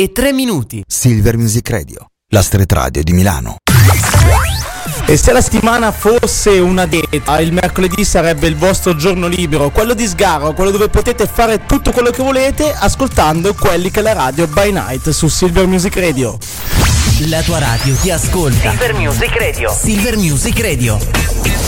e 3 minuti. Silver Music Radio, la street radio di Milano. E se la settimana fosse una dieta, il mercoledì sarebbe il vostro giorno libero, quello di sgarro, quello dove potete fare tutto quello che volete ascoltando quelli che è la radio by night su Silver Music Radio. La tua radio ti ascolta. Silver Music Radio. Silver Music Radio.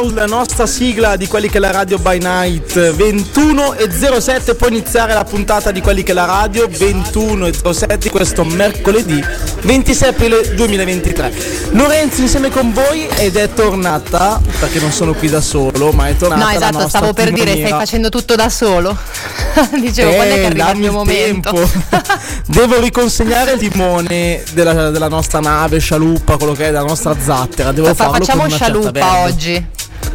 House, la nostra sigla di quelli che è la radio by night 21 e 07 può iniziare la puntata di quelli che è la radio 21 e 07 questo mercoledì 26 aprile 2023. Lorenzo insieme con voi ed è tornata perché non sono qui da solo, ma è tornata No, esatto, stavo per timoniera. dire stai facendo tutto da solo. Dicevo, Eh, quando è che arriva il mio momento? Devo riconsegnare il timone della, della nostra nave, scialuppa, quello che è della nostra zattera. Devo Fa- farlo facciamo con una scialuppa oggi.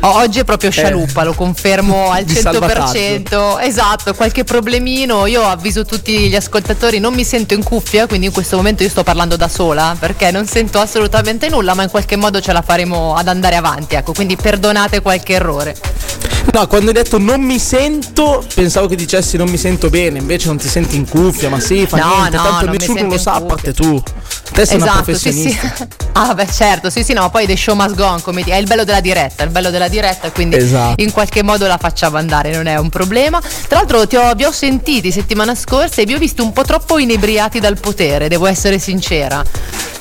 Oggi è proprio scialuppa, lo confermo al di 100%. Esatto, qualche problemino. Io avviso tutti gli ascoltatori, non mi sento in cuffia, quindi in questo momento io sto parlando da sola perché non sento assolutamente nulla, ma in qualche modo ce la faremo ad andare avanti. Ecco, quindi perdonate qualche errore. No, quando hai detto non mi sento, pensavo che dicessi non mi sento bene, invece non ti senti in cuffia, ma sì, fa No, niente, no, tanto nessuno lo sa a parte tu. Te sei una esatto, sì, sì. professionista. Ah, beh, certo, sì, sì, no, poi the show must go on, come è il bello della diretta, il bello della diretta, quindi Esatto. in qualche modo la facciamo andare, non è un problema. Tra l'altro ti ho, vi ho sentiti settimana scorsa e vi ho visto un po' troppo inebriati dal potere, devo essere sincera.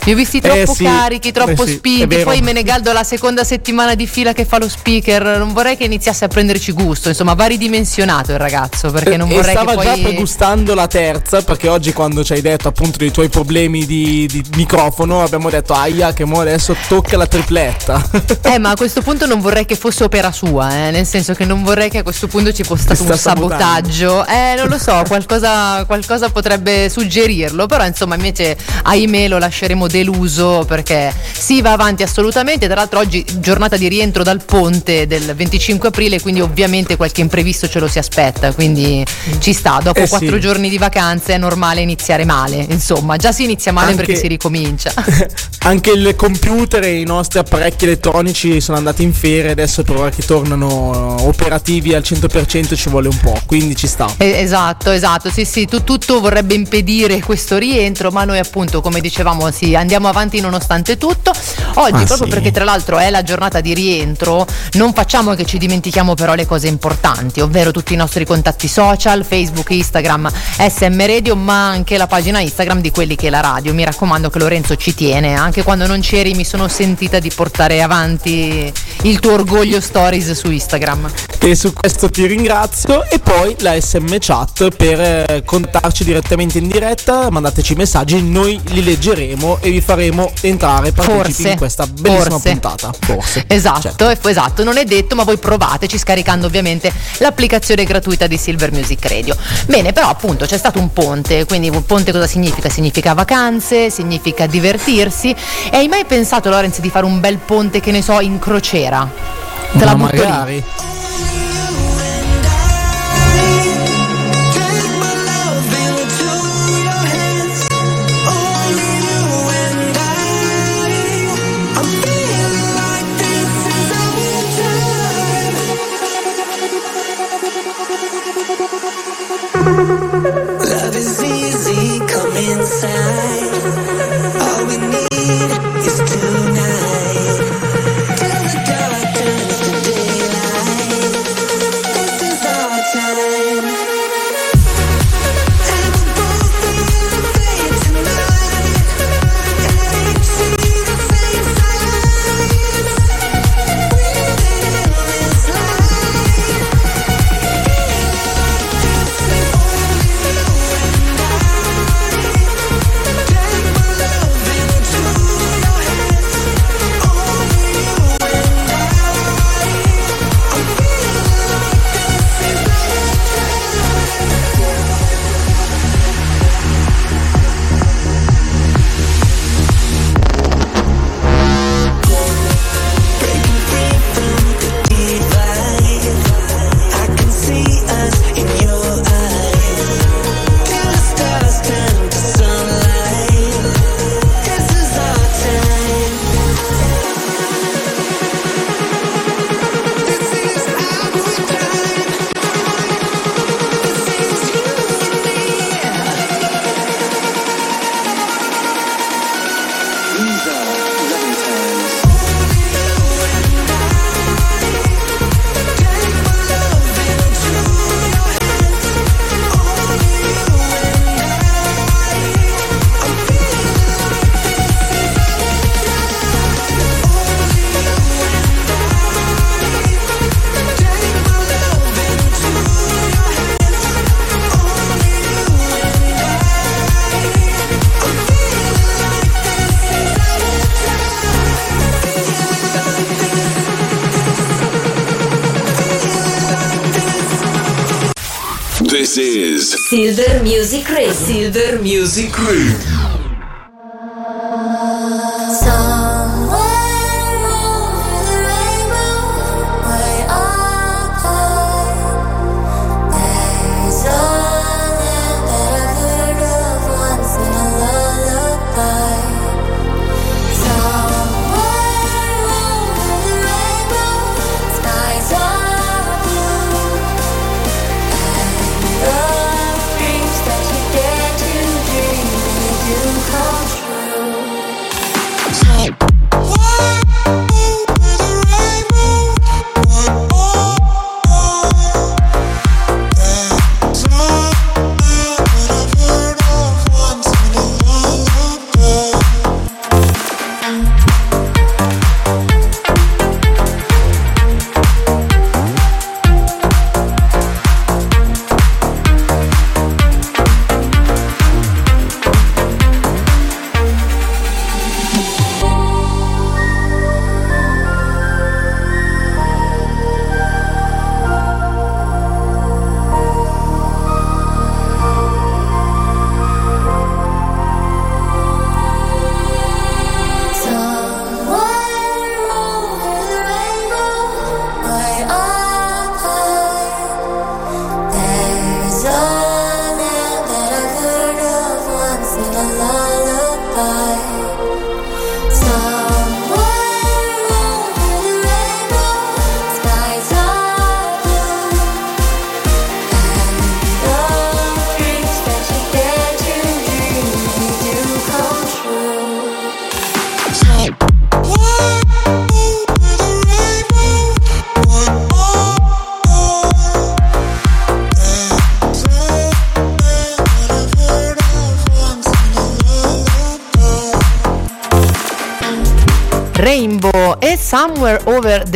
Vi ho visti troppo Eh, sì. carichi, troppo Eh, sì, spinti, poi Menegaldo la seconda settimana di fila che fa lo speaker, non vorrei che iniziasse a prenderci gusto, insomma va ridimensionato il ragazzo, perché non e vorrei stava che già poi... pregustando la terza perché oggi quando ci hai detto appunto dei tuoi problemi di, di microfono abbiamo detto aia che mo adesso tocca la tripletta Eh, ma a questo punto non vorrei che fosse opera sua, eh, nel senso che non vorrei che a questo punto ci fosse stato un sta sabotando. sabotaggio. Eh, non lo so, qualcosa, qualcosa potrebbe suggerirlo, però insomma invece ahimè lo lasceremo deluso perché si va avanti assolutamente. Tra l'altro oggi giornata di rientro dal ponte del 25 aprile, quindi ovviamente qualche imprevisto ce lo si aspetta, quindi ci sta. Dopo Eh, quattro sì. giorni di vacanze è normale iniziare male, insomma, già si inizia male Anche- perché si ricomincia. anche il computer e i nostri apparecchi elettronici sono andati in ferie adesso per ora che tornano operativi al 100% ci vuole un po' quindi ci sta Eh, Esatto, esatto, sì sì, tu- tutto vorrebbe impedire questo rientro, ma noi appunto come dicevamo sì, andiamo avanti nonostante tutto. Oggi, Ah, proprio sì. perché tra l'altro è la giornata di rientro, non facciamo che ci dimentichiamo però le cose importanti, ovvero tutti i nostri contatti social, Facebook, Instagram, SM Radio, ma anche la pagina Instagram di quelli che è la radio. Mi raccomando che Lorenzo ci tiene, anche quando non c'eri mi sono sentita di portare avanti il tuo orgoglio stories su Instagram. e su questo ti ringrazio e poi la SM chat per eh, contattarci direttamente in diretta mandateci messaggi noi li leggeremo e vi faremo entrare partecipi Forse. in questa bellissima Forse. puntata forse Esatto, Certo. esatto, non è detto, ma voi provateci scaricando ovviamente l'applicazione gratuita di Silver Music Radio. Bene, però appunto c'è stato un ponte, quindi un ponte cosa significa? Significa vacanze, significa divertirsi. E hai mai pensato, Lorenz, di fare un bel ponte, che ne so, in crociera? Te la Ma butto lì. magari Love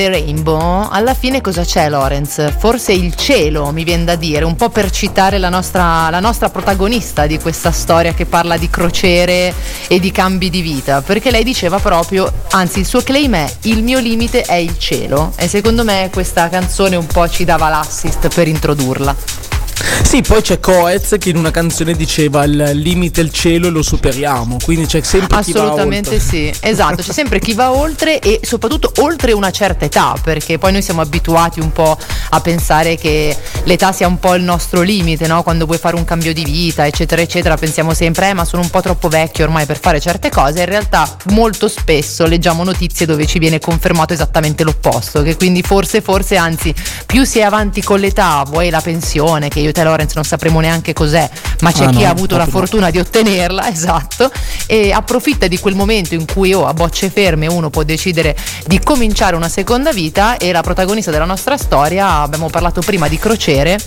Rainbow, alla fine cosa c'è Lorenz? Forse il cielo, mi viene da dire, un po' per citare la nostra, la nostra protagonista di questa storia che parla di crociere e di cambi di vita, perché lei diceva proprio, anzi il suo claim è il mio limite è il cielo e secondo me questa canzone un po' ci dava l'assist per introdurla. Sì, poi c'è Coez che in una canzone diceva il limite il cielo e lo superiamo, quindi c'è sempre chi va Assolutamente oltre. sì, esatto, c'è sempre chi va oltre e soprattutto oltre una certa età, perché poi noi siamo abituati un po' a pensare che l'età sia un po' il nostro limite, no? Quando vuoi fare un cambio di vita, eccetera, eccetera, pensiamo sempre, eh, ma sono un po' troppo vecchio ormai per fare certe cose, in realtà molto spesso leggiamo notizie dove ci viene confermato esattamente l'opposto, che quindi forse, forse, anzi, più si è avanti con l'età, vuoi la pensione, che io e te Lorenz non sapremo neanche cos'è, ma c'è Ah, chi no, ha avuto la fortuna di ottenerla, esatto, e approfitta di quel momento in cui oh, a bocce ferme uno può decidere di cominciare una seconda vita e la protagonista della nostra storia, abbiamo parlato prima di crociere,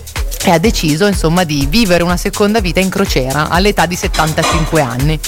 e ha deciso insomma di vivere una seconda vita in crociera all'età di 75 anni.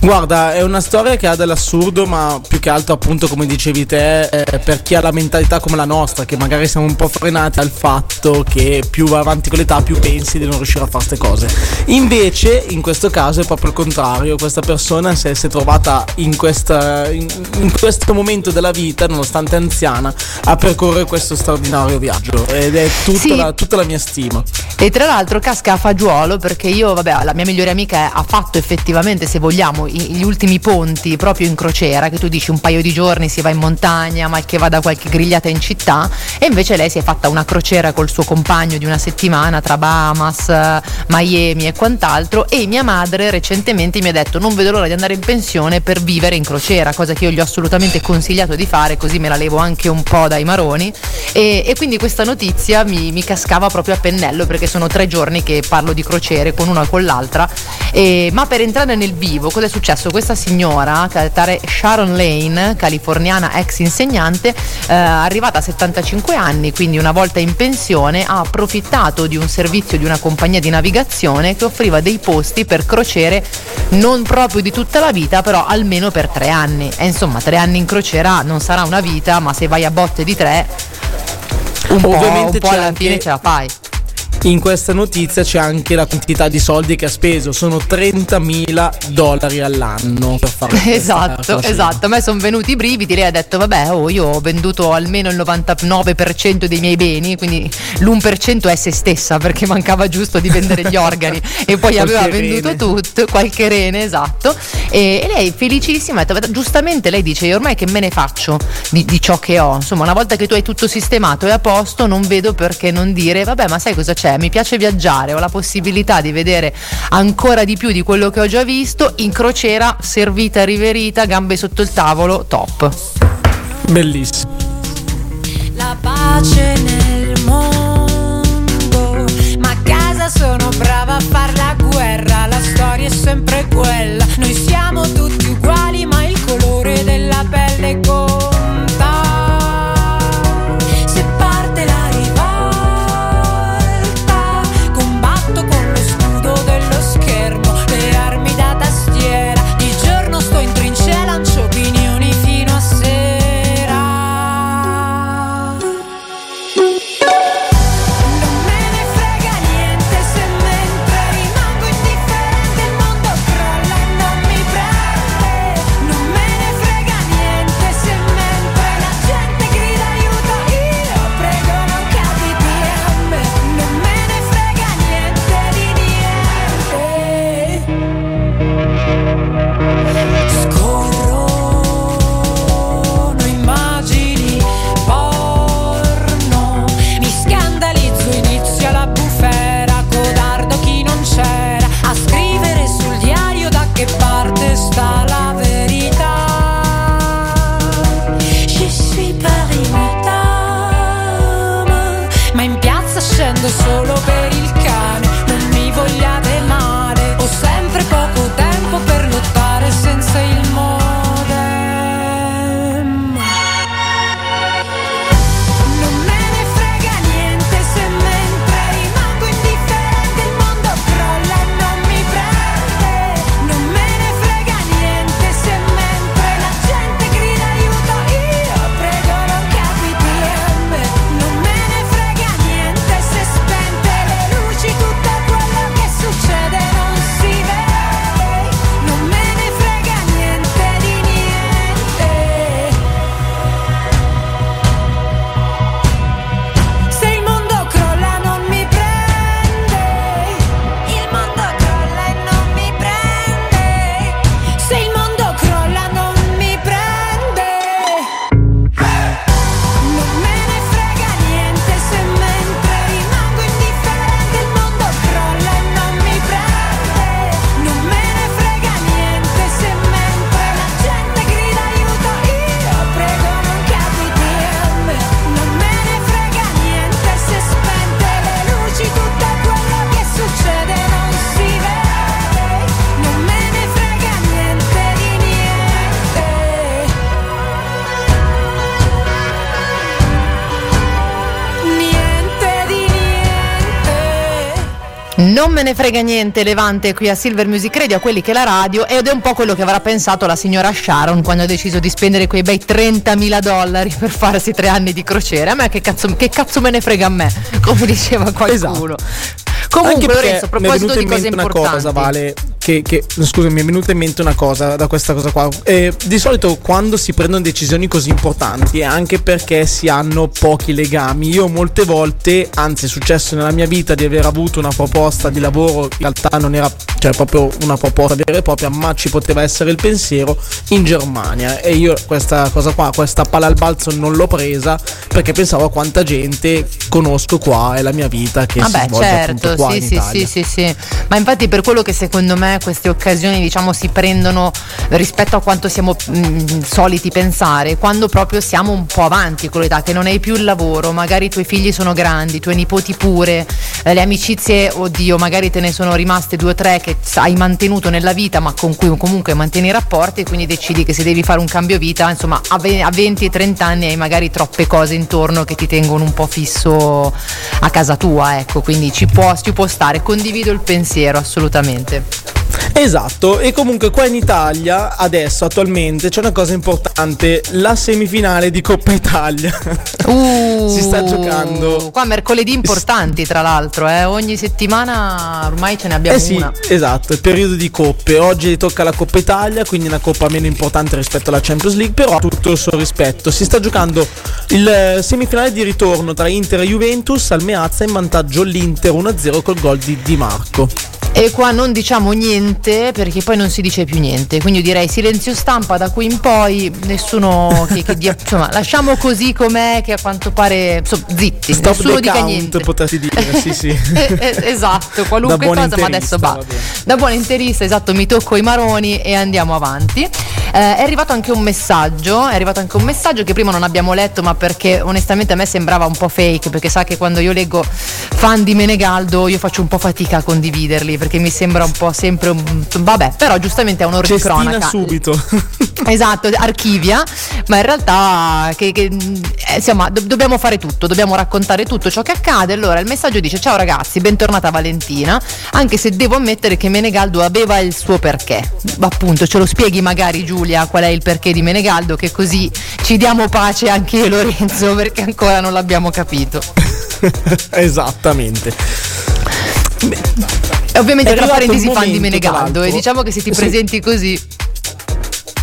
Guarda, è una storia che ha dell'assurdo, ma più che altro, appunto, come dicevi te, eh, per chi ha la mentalità come la nostra, che magari siamo un po' frenati al fatto che più va avanti con l'età, più pensi di non riuscire a fare queste cose. Invece, in questo caso è proprio il contrario, questa persona si è, si è trovata in, questa, in, in questo momento della vita, nonostante anziana, a percorrere questo straordinario viaggio. Ed è tutta, Sì. la, tutta la mia stima. E tra l'altro casca a fagiolo perché io, vabbè, la mia migliore amica ha fatto effettivamente, se vogliamo, gli ultimi ponti proprio in crociera, che tu dici un paio di giorni si va in montagna, mal che vada qualche grigliata in città, e invece lei si è fatta una crociera col suo compagno di una settimana tra Bahamas, eh, Miami e quant'altro, e mia madre recentemente mi ha detto non vedo l'ora di andare in pensione per vivere in crociera, cosa che io gli ho assolutamente consigliato di fare, così me la levo anche un po' dai maroni, e, e quindi questa notizia mi, mi cascava proprio a pennello perché sono tre giorni che parlo di crociere con una e con l'altra. E- ma per entrare nel vivo, cosa è successo? Questa signora, tale Sharon Lane, californiana ex insegnante, eh, arrivata a 75 anni, quindi una volta in pensione, ha approfittato di un servizio di una compagnia di navigazione che offriva dei posti per crociere non proprio di tutta la vita, però almeno per tre anni. E insomma, tre anni in crociera non sarà una vita, ma se vai a botte di tre, un po', Ovviamente un po' alla anche- fine ce la fai. In questa notizia c'è anche la quantità di soldi che ha speso, sono 30.000 dollari all'anno per fare questa Esatto, cosa. esatto. A me sono venuti i brividi. Lei ha detto: Vabbè, oh, io ho venduto almeno il 99% dei miei beni, quindi l'1% è se stessa perché mancava giusto di vendere gli organi e poi aveva venduto rene. tutto, qualche rene, esatto. E, e lei felicissima, ha detto, "Guarda, giustamente lei dice: "Io Ormai che me ne faccio di, di ciò che ho? Insomma, una volta che tu hai tutto sistemato e a posto, non vedo perché non dire: Vabbè, ma sai cosa c'è? Mi piace viaggiare, ho la possibilità di vedere ancora di più di quello che ho già visto in crociera, servita, riverita, gambe sotto il tavolo, top. Bellissimo. la pace nel mondo. Ma a casa sono brava a far la guerra, la storia è sempre quella. Noi siamo tutti uguali, ma il colore della pelle conta. Non me ne frega niente Levante qui a Silver Music Radio a quelli che la radio ed è un po' quello che avrà pensato la signora Sharon quando ha deciso di spendere quei bei 30.000 dollari per farsi tre anni di crociera. A me che cazzo, che cazzo me ne frega a me, come diceva qualcuno. Comunque Lorenzo, a mi è proposito di in cose mente una importanti. cosa, Vale, che, che scusa, mi è venuta in mente una cosa da questa cosa qua. Eh, di solito quando si prendono decisioni così importanti è anche perché si hanno pochi legami. Io molte volte, anzi è successo nella mia vita di aver avuto una proposta di lavoro, in realtà non era cioè, proprio una proposta vera e propria, ma ci poteva essere il pensiero in Germania. E io questa cosa qua, questa palla al balzo non l'ho presa perché pensavo a quanta gente conosco qua e la mia vita che si Vabbè, svolge certo, qua sì, sì, sì, sì, sì. Ma infatti per quello che secondo me queste occasioni, diciamo, si prendono rispetto a quanto siamo mm, soliti pensare, quando proprio siamo un po' avanti con l'età, che non hai più il lavoro, magari i tuoi figli sono grandi, i tuoi nipoti pure, eh, le amicizie, oddio, magari te ne sono rimaste due o tre che hai mantenuto nella vita, ma con cui comunque mantieni i rapporti e quindi decidi che se devi fare un cambio vita, insomma, a 20 e 30 anni hai magari troppe cose intorno che ti tengono un po' fisso a casa tua, ecco, quindi ci può, ci può stare, condivido il pensiero assolutamente. Esatto, e comunque qua in Italia adesso attualmente c'è una cosa importante, la semifinale di Coppa Italia. Uh, Si sta giocando. Qua mercoledì importanti, tra l'altro, eh. ogni settimana ormai ce ne abbiamo Eh sì, una. esatto, è periodo di coppe. Oggi tocca la Coppa Italia, quindi una coppa meno importante rispetto alla Champions League, però ha tutto il suo rispetto. Si sta giocando il eh, semifinale di ritorno tra Inter e Juventus al Meazza in vantaggio l'Inter 1-0 col gol di Di Marco. E qua non diciamo niente perché poi non si dice più niente. Quindi io direi silenzio stampa da qui in poi, nessuno che, che dia. Insomma, lasciamo così com'è, che a quanto pare. Insomma, zitti, Stop nessuno dica count, niente. potresti dire, sì sì. Eh, eh, esatto, qualunque cosa, ma adesso bene. Da buon interista, esatto, mi tocco i maroni e andiamo avanti. Eh, è arrivato anche un messaggio, è arrivato anche un messaggio che prima non abbiamo letto, ma perché onestamente a me sembrava un po' fake, perché sa che quando io leggo fan di Menegaldo io faccio un po' fatica a condividerli, perché mi sembra un po' sempre un... vabbè, però giustamente è un di cronaca. subito. Esatto, archivia, ma in realtà che, che, eh, insomma, do- dobbiamo fare tutto, dobbiamo raccontare tutto ciò che accade. Allora il messaggio dice: Ciao ragazzi, bentornata Valentina. Anche se devo ammettere che Menegaldo aveva il suo perché. Appunto, ce lo spieghi magari Giulia qual è il perché di Menegaldo, che così ci diamo pace anche io Lorenzo, perché ancora non l'abbiamo capito. Esattamente. E ovviamente È tra parentesi fan di Menegaldo. E diciamo che se ti Sì. presenti così.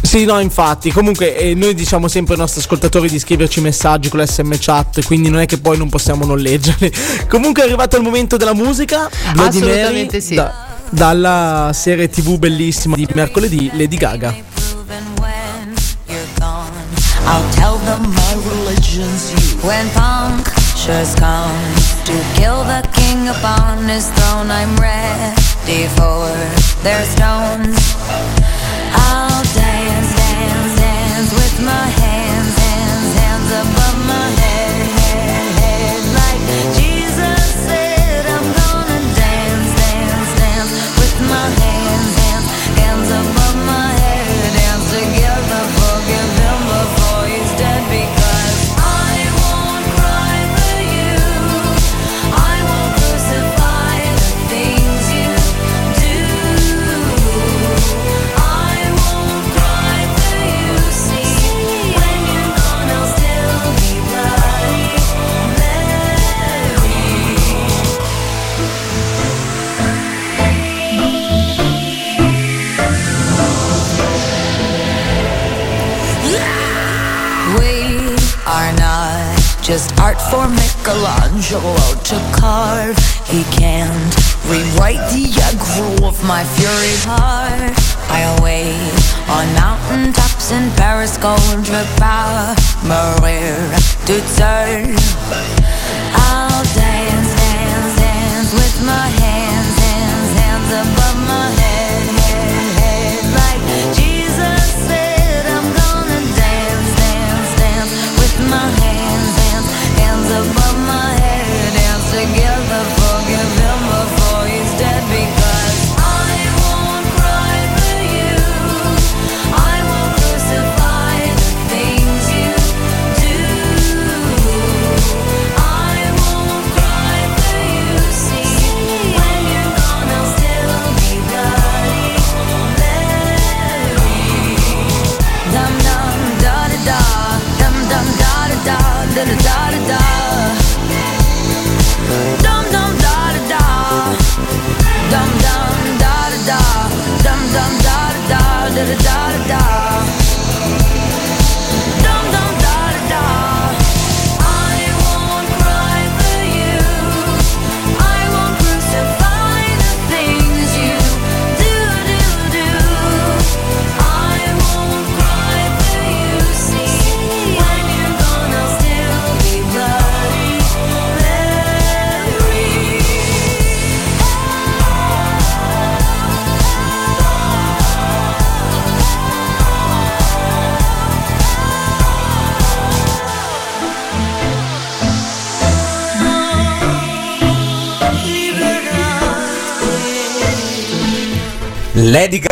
Sì, no, infatti. Comunque, eh, noi diciamo sempre ai nostri ascoltatori di scriverci messaggi con l'SM chat, quindi non è che poi non possiamo non leggerli. Comunque, è arrivato il momento della musica. Bloody Mary, Assolutamente sì. da- dalla serie TV bellissima di mercoledì, Lady Gaga. And I'll tell them my religion's you. When punctures come to kill the king upon his throne, I'm ready for their stones. I'll dance, dance, dance with my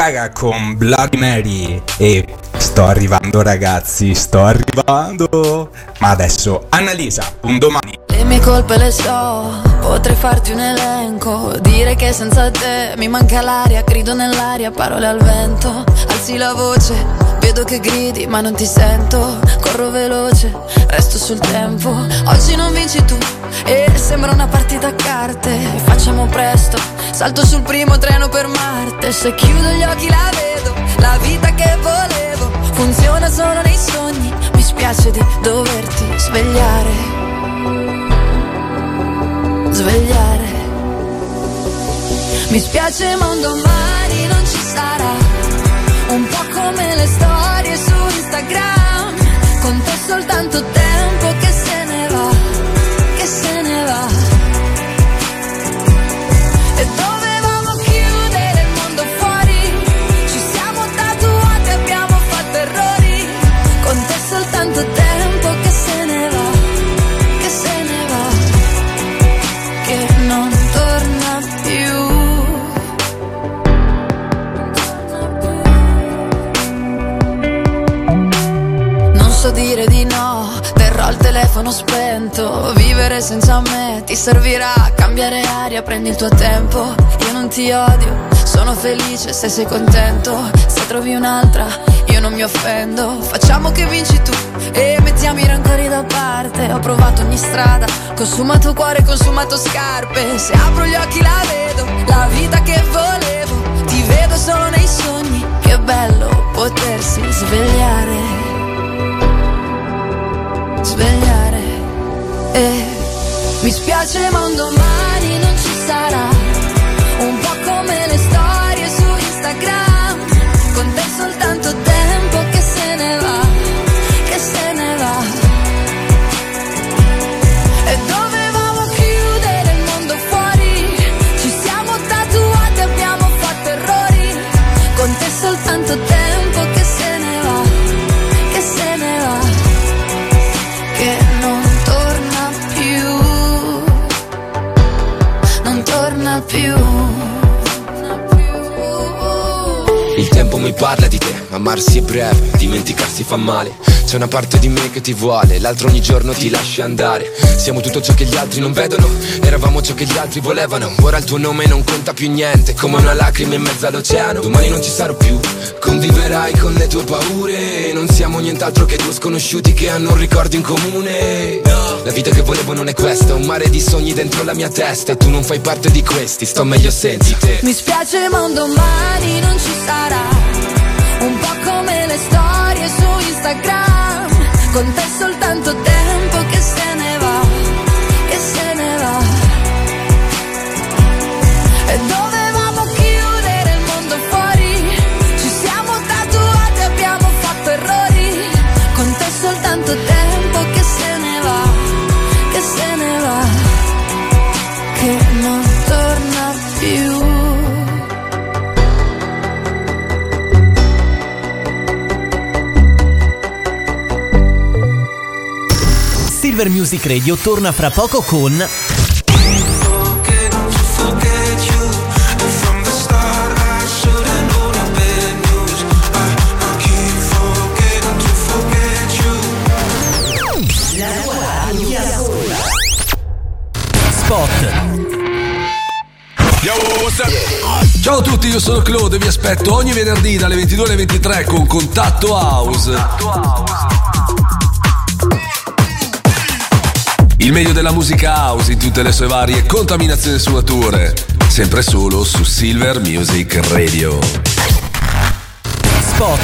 Gaga con Bloody Mary e Sto arrivando ragazzi, sto arrivando. Ma adesso Annalisa, un domani. Le mie colpe le so, potrei farti un elenco. Dire che senza te mi manca l'aria, grido nell'aria, parole al vento. Alzi la voce, vedo che gridi, ma non ti sento. Corro veloce, resto sul tempo. Oggi non vinci tu, e sembra una partita a carte. Facciamo presto, salto sul primo treno per Marte. Se chiudo gli occhi la vedo, la vita che volevo. Funziona solo nei sogni, mi spiace di doverti svegliare svegliare. Mi spiace ma un domani non ci sarà. Un po' come le storie su Instagram. Con te soltanto tempo spento. Vivere senza me ti servirà, cambiare aria, prendi il tuo tempo. Io non ti odio, sono felice se sei contento. Se trovi un'altra, io non mi offendo. Facciamo che vinci tu e mettiamo i rancori da parte. Ho provato ogni strada, consumato cuore, consumato scarpe. Se apro gli occhi la vedo, la vita che volevo. Ti vedo solo nei sogni, che bello potersi svegliare. Svegliare. E mi spiace ma un domani parla di te, amarsi è breve, dimenticarsi fa male. C'è una parte di me che ti vuole, l'altro ogni giorno ti lascia andare. Siamo tutto ciò che gli altri non vedono, eravamo ciò che gli altri volevano. Ora il tuo nome non conta più niente, come una lacrima in mezzo all'oceano. Domani non ci sarò più, conviverai con le tue paure. Non siamo nient'altro che due sconosciuti che hanno un ricordo in comune. La vita che volevo non è questa, un mare di sogni dentro la mia testa. E tu non fai parte di questi, sto meglio senza te. Mi spiace ma domani non ci sarà Un po' come le storie su Instagram. Con te soltanto tempo che se ne Silver Music Radio torna fra poco con. Ciao a tutti, io sono Claude e vi aspetto ogni venerdì dalle 22 alle 23 con Contatto House. Il meglio della musica house in tutte le sue varie contaminazioni e sfumature. Sempre solo su Silver Music Radio. Spot.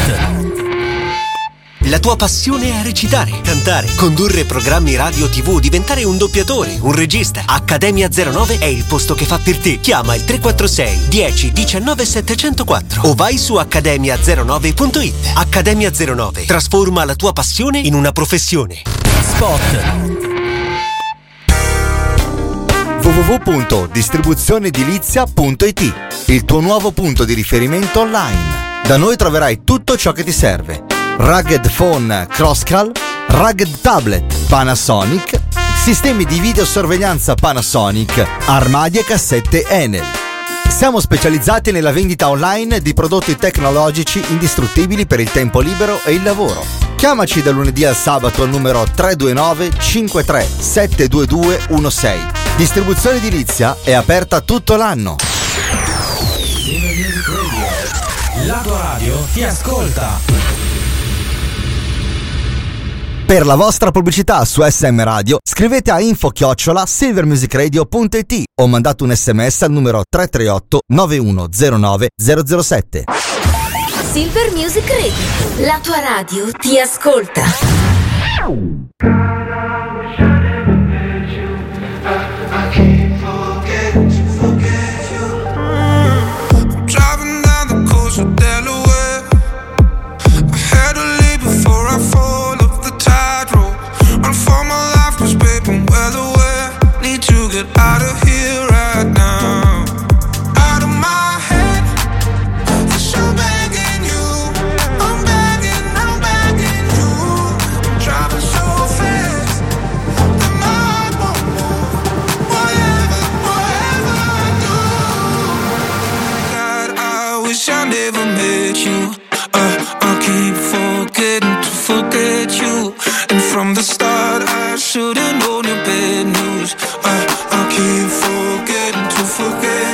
La tua passione è recitare, cantare, condurre programmi radio tv, diventare un doppiatore, un regista. Accademia 09 è il posto che fa per te. Chiama il 346 10 19 704 o vai su accademia09.it. Accademia 09 trasforma la tua passione in una professione. Spot. www.distribuzioneedilizia.it Il tuo nuovo punto di riferimento online. Da noi troverai tutto ciò che ti serve. Rugged Phone Crosscall, Rugged Tablet Panasonic, sistemi di videosorveglianza Panasonic, armadi e cassette Enel. Siamo specializzati nella vendita online di prodotti tecnologici indistruttibili per il tempo libero e il lavoro. Chiamaci da lunedì al sabato al numero 329 53 722 16. Distribuzione edilizia è aperta tutto l'anno. La tua radio ti ascolta. Per la vostra pubblicità su SM Radio scrivete a info chiocciola silvermusicradio.it o mandate un sms al numero 338 9109 007. Silver Music Radio. La tua radio ti ascolta. The start, I should've known your bad news. Uh, I keep forgetting to forget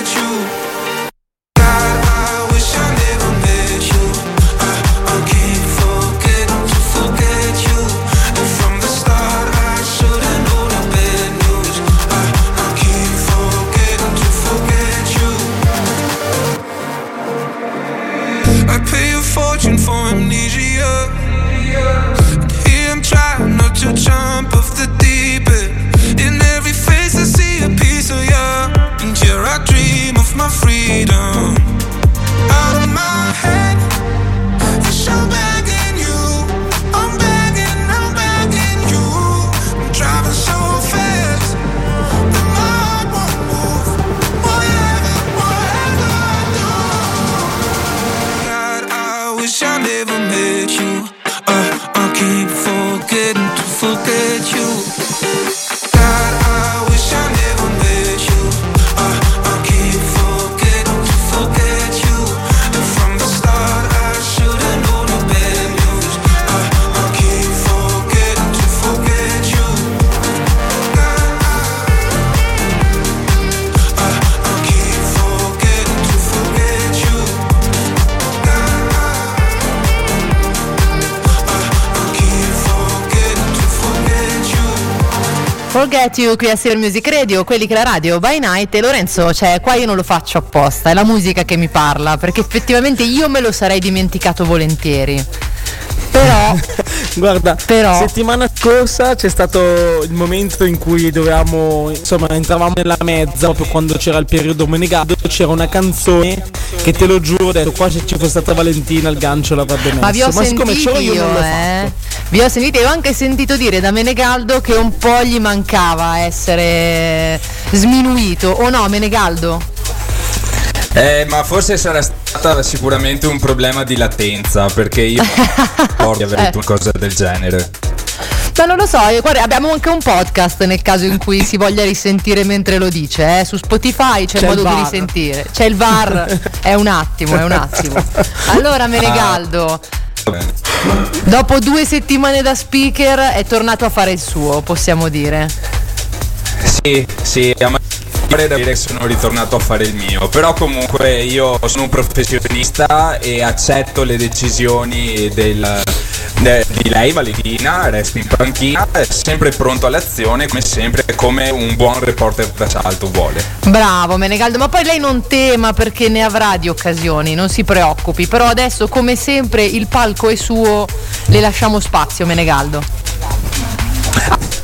freedom. Forget You qui a Silver Music Radio, quelli che la radio by night e Lorenzo, cioè qua io non lo faccio apposta, è la musica che mi parla, perché effettivamente io me lo sarei dimenticato volentieri. Però Guarda, Però- settimana scorsa c'è stato il momento in cui dovevamo, insomma, entravamo nella mezza, proprio quando c'era il periodo Menegado, c'era una canzone che te lo giuro, ho detto qua se ci fosse stata Valentina il gancio l'avrebbe messo. Ma vi ho siccome sentito io, io, non l'ho eh. Vi ho sentito e ho anche sentito dire da Menegaldo che un po' gli mancava essere sminuito. O no, Menegaldo? Eh, ma forse sarà stata sicuramente un problema di latenza, perché io ricordo di aver detto una cosa del genere. Ma non lo so, guarda, abbiamo anche un podcast nel caso in cui si voglia risentire mentre lo dice, eh. su Spotify c'è, C'è modo di risentire. C'è il VAR, è un attimo, è un attimo. Allora Menegaldo, bene. dopo due settimane da speaker è tornato a fare il suo, possiamo dire. Sì, sì, a me pare da dire che sono ritornato a fare il mio, però comunque io sono un professionista e accetto le decisioni del, de- di lei, Valentina, resto in panchina, sempre pronto all'azione, come sempre, come un buon reporter d'assalto vuole. Bravo Menegaldo, ma poi lei non tema perché ne avrà di occasioni, non si preoccupi, però adesso come sempre il palco è suo, le lasciamo spazio Menegaldo.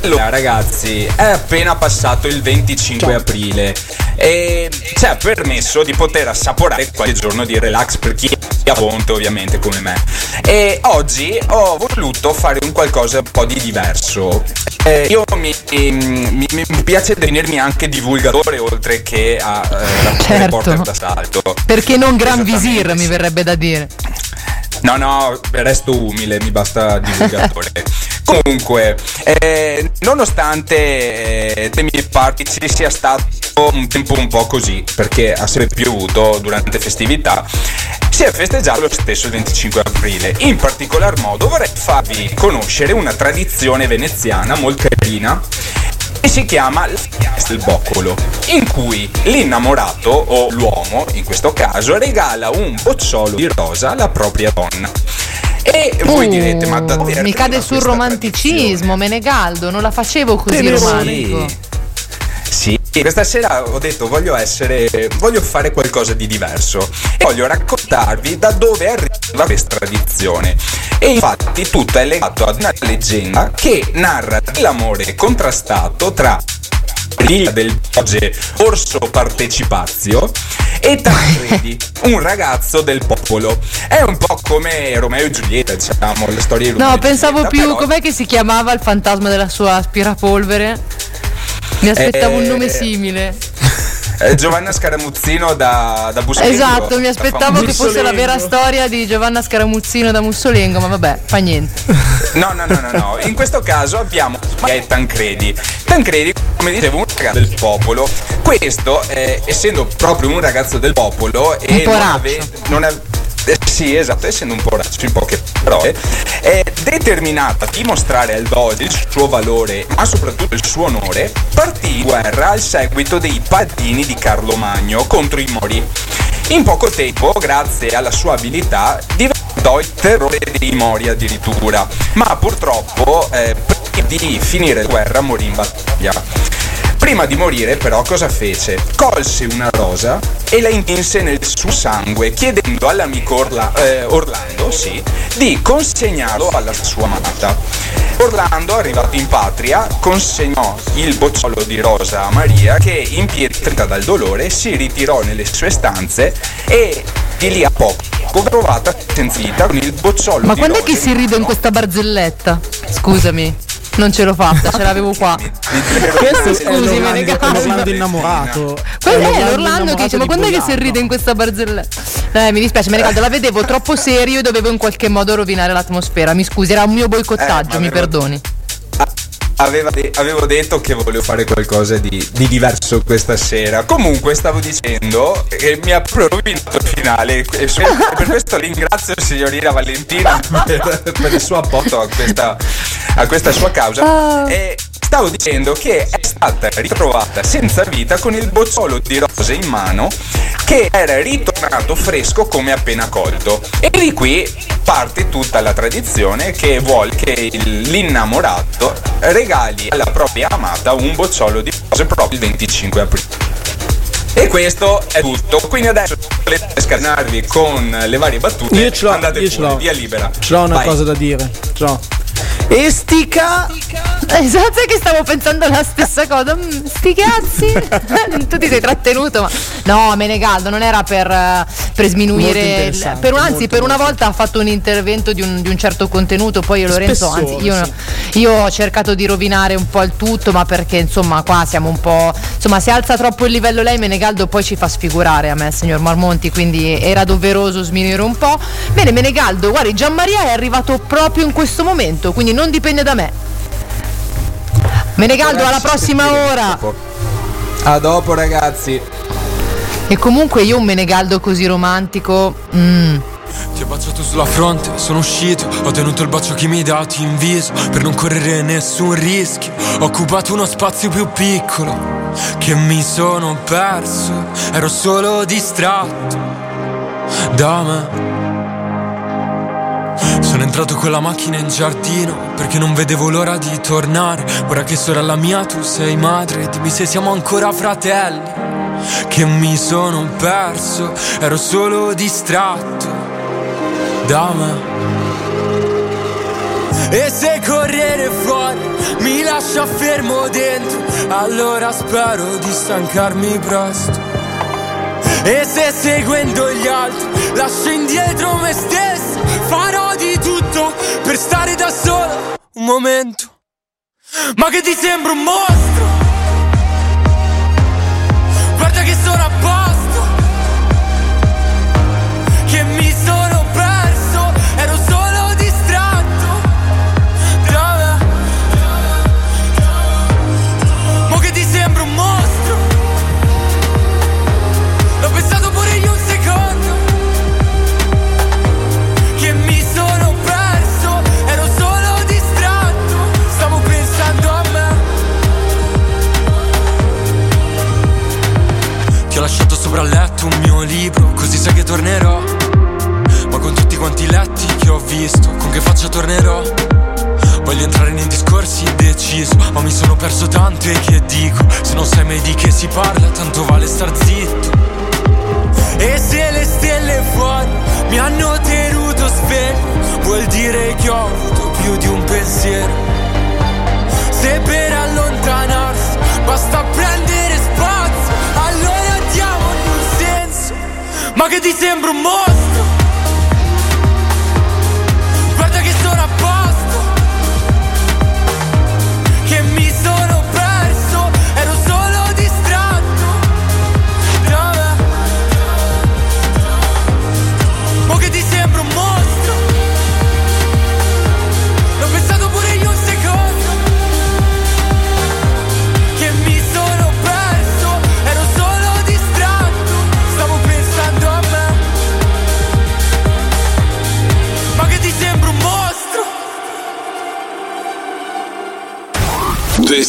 Allora ragazzi, è appena passato il 25 aprile e ci ha permesso di poter assaporare qualche giorno di relax per chi ha ponte ovviamente come me. E oggi ho voluto fare un qualcosa un po' di diverso. Eh, io mi, mi- mi- mi piace definirmi anche divulgatore oltre che a eh, Certo. reporter d'assalto. Perché non Gran Visir mi verrebbe da dire. No, no, resto umile, mi basta divulgatore. Comunque, eh, nonostante eh, dei miei party ci sia stato un tempo un po' così, perché ha sempre piovuto durante festività, si è festeggiato lo stesso il 25 aprile. In particolar modo vorrei farvi conoscere una tradizione veneziana molto carina che si chiama del boccolo, in cui l'innamorato o l'uomo, in questo caso, regala un bocciolo di rosa alla propria donna. E voi direte, ma davvero? Uh, Mi cade sul romanticismo, Menegaldo, non la facevo così romantico. Sì, questa sera ho detto voglio essere, voglio fare qualcosa di diverso e voglio raccontarvi da dove arriva questa tradizione. E infatti tutto è legato ad una leggenda che narra l'amore contrastato tra Riglia del Doge Orso Partecipazio e Tancredi, un ragazzo del popolo. È un po' come Romeo e Giulietta, diciamo, la storia di Romeo No, pensavo Giulietta, più, però- com'è che si chiamava il fantasma della sua aspirapolvere? Mi aspettavo un Eh, nome simile. Eh, Giovanna Scaramuzzino da, da Bussolengo. Esatto, mi aspettavo che fosse la vera storia di Giovanna Scaramuzzino da Mussolengo, ma vabbè, fa niente. No, no, no, no, no. In questo caso abbiamo è Tancredi. Tancredi, come dicevo, un ragazzo del popolo. Questo, eh, essendo proprio un ragazzo del popolo e non ave- non ave- eh, sì, esatto, essendo un poraccio in poche parole, è determinata a dimostrare al Doge il suo valore, ma soprattutto il suo onore, partì in guerra al seguito dei paladini di Carlo Magno contro i Mori. In poco tempo, grazie alla sua abilità, diventò il terrore dei Mori addirittura, ma purtroppo eh, prima di finire la guerra morì in battaglia. Prima di morire però cosa fece? Colse una rosa e la intinse nel suo sangue chiedendo all'amico Orla- eh, Orlando sì, di consegnarlo alla sua amata. Orlando, arrivato in patria, consegnò il bocciolo di rosa a Maria che, impietrita dal dolore, si ritirò nelle sue stanze e di lì a poco trovata senza vita con il bocciolo Ma di quando è rosa che si ride in questa barzelletta? Scusami, non ce l'ho fatta, ce l'avevo qua. Questo Scusi, l'Orlando, Menegaldo. è l'Orlando innamorato. Quello è l'Orlando che dice, ma quando è che si ride in questa barzelletta? Eh, mi dispiace, Menegaldo, la vedevo troppo serio e dovevo in qualche modo rovinare l'atmosfera. Mi scusi, era un mio boicottaggio, Eh, mi perdoni. De- avevo detto che volevo fare qualcosa di, di diverso questa sera. Comunque stavo dicendo che mi ha proprio rovinato il finale e su- per questo ringrazio signorina Valentina per, per il suo apporto a questa, a questa sua causa. E stavo dicendo che è stata ritrovata senza vita con il bocciolo di rose in mano che era ritornato fresco come appena colto. E di qui parte tutta la tradizione che vuole che l'innamorato regali alla propria amata un bocciolo di rose proprio il 25 aprile. E questo è tutto. Quindi adesso volete scarnarvi con le varie battute. Io ce l'ho, andate io ce pure, l'ho. via libera. Ce l'ho una Vai. cosa da dire. Ce l'ho. E stica Esatto, è che stavo pensando la stessa cosa. Mm, sti cazzi. tu ti sei trattenuto, ma. No, Menegaldo, non era per, eh, per sminuire. il- per anzi, molto, per una molto. volta ha fatto un intervento di un, di un certo contenuto. Poi io, Lorenzo, Spessore, anzi, io, sì. io ho cercato di rovinare un po' il tutto, ma perché insomma, qua siamo un po'. Insomma, se alza troppo il livello lei, Menegaldo poi ci fa sfigurare a me, signor Marmonti. Quindi era doveroso sminuire un po'. Bene, Menegaldo, guardi, Gianmaria è arrivato proprio in questo momento, quindi non dipende da me. Menegaldo, alla prossima ora. A dopo ragazzi. E comunque io un Menegaldo così romantico. mm, Ti ho baciato sulla fronte, sono uscito, ho tenuto il bacio che mi hai dato in viso per non correre nessun rischio. Ho occupato uno spazio più piccolo che mi sono perso, ero solo distratto da me. Sono entrato con la macchina in giardino perché non vedevo l'ora di tornare. Ora che sorella mia tu sei madre, dimmi se siamo ancora fratelli. Che mi sono perso, ero solo distratto da me. E se correre fuori mi lascia fermo dentro, allora spero di stancarmi presto. E se seguendo gli altri lascio indietro me stesso, farò di tutto per stare da solo un momento. Ma che ti sembra un mostro? libro, così sai che tornerò. Ma con tutti quanti letti che ho visto, con che faccia tornerò? Voglio entrare nei discorsi indeciso, ma mi sono perso tanto e che dico? Se non sai mai di che si parla, tanto vale star zitto. E se le stelle fuori mi hanno tenuto sveglio, vuol dire che ho avuto più di un pensiero. Se per Ma dezembro, ti sembra?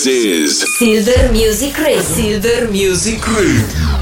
Is Silver Music Radio. Silver Music Radio.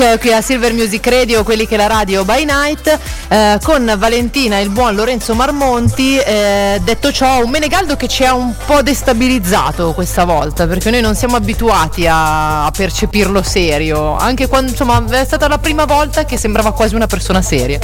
Eh, qui a Silver Music Radio, quelli che la radio by night, eh, con Valentina e il buon Lorenzo Marmonti. Eh, detto ciò, un Menegaldo che ci ha un po' destabilizzato questa volta, perché noi non siamo abituati a, a percepirlo serio, anche quando insomma è stata la prima volta che sembrava quasi una persona seria.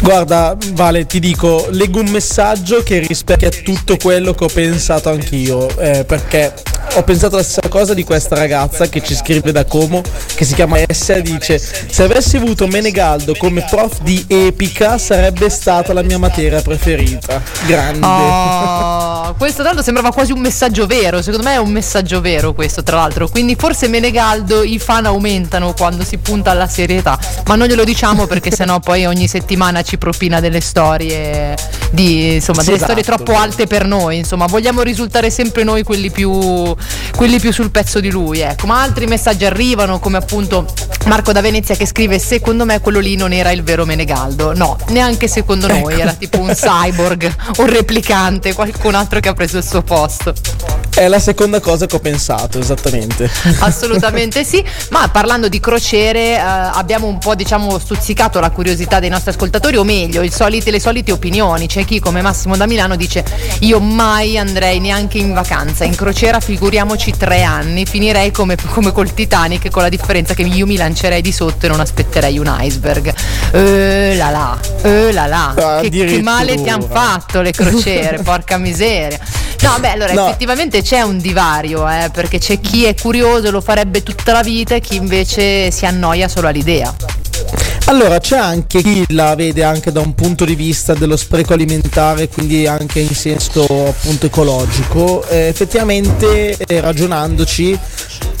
Guarda, Vale, ti dico, leggo un messaggio che rispecchia tutto quello che ho pensato anch'io, eh, perché ho pensato la stessa cosa di questa ragazza che ci scrive da Como, che si chiama Essa dice se avessi avuto Menegaldo come prof di epica sarebbe stata la mia materia preferita. Grande. Oh, questo tanto sembrava quasi un messaggio vero, secondo me è un messaggio vero questo tra l'altro, quindi forse Menegaldo i fan aumentano quando si punta alla serietà, ma non glielo diciamo perché sennò poi ogni settimana ci ci propina delle storie di, insomma, sì, delle esatto, storie troppo sì. alte per noi, insomma, vogliamo risultare sempre noi quelli più, quelli più sul pezzo di lui, ecco. Ma altri messaggi arrivano, come appunto Marco da Venezia che scrive: Secondo me quello lì non era il vero Menegaldo. No, neanche secondo ecco. noi, era tipo un cyborg, un replicante, qualcun altro che ha preso il suo posto. È la seconda cosa che ho pensato, esattamente. Assolutamente sì, ma parlando di crociere eh, abbiamo un po' diciamo stuzzicato la curiosità dei nostri ascoltatori, o meglio solite- le solite opinioni, c'è chi come Massimo da Milano dice io mai andrei neanche in vacanza, in crociera figuriamoci tre anni, finirei come, come col Titanic con la differenza che io mi lancerei di sotto e non aspetterei un iceberg. Eh là là, eh là là, che, che male ti hanno fatto le crociere, porca miseria. No, beh, allora No. effettivamente c'è un divario, eh, perché c'è chi è curioso lo farebbe tutta la vita e chi invece si annoia solo all'idea. Allora, c'è anche chi la vede anche da un punto di vista dello spreco alimentare, quindi anche in senso appunto ecologico. Eh, effettivamente, eh, ragionandoci,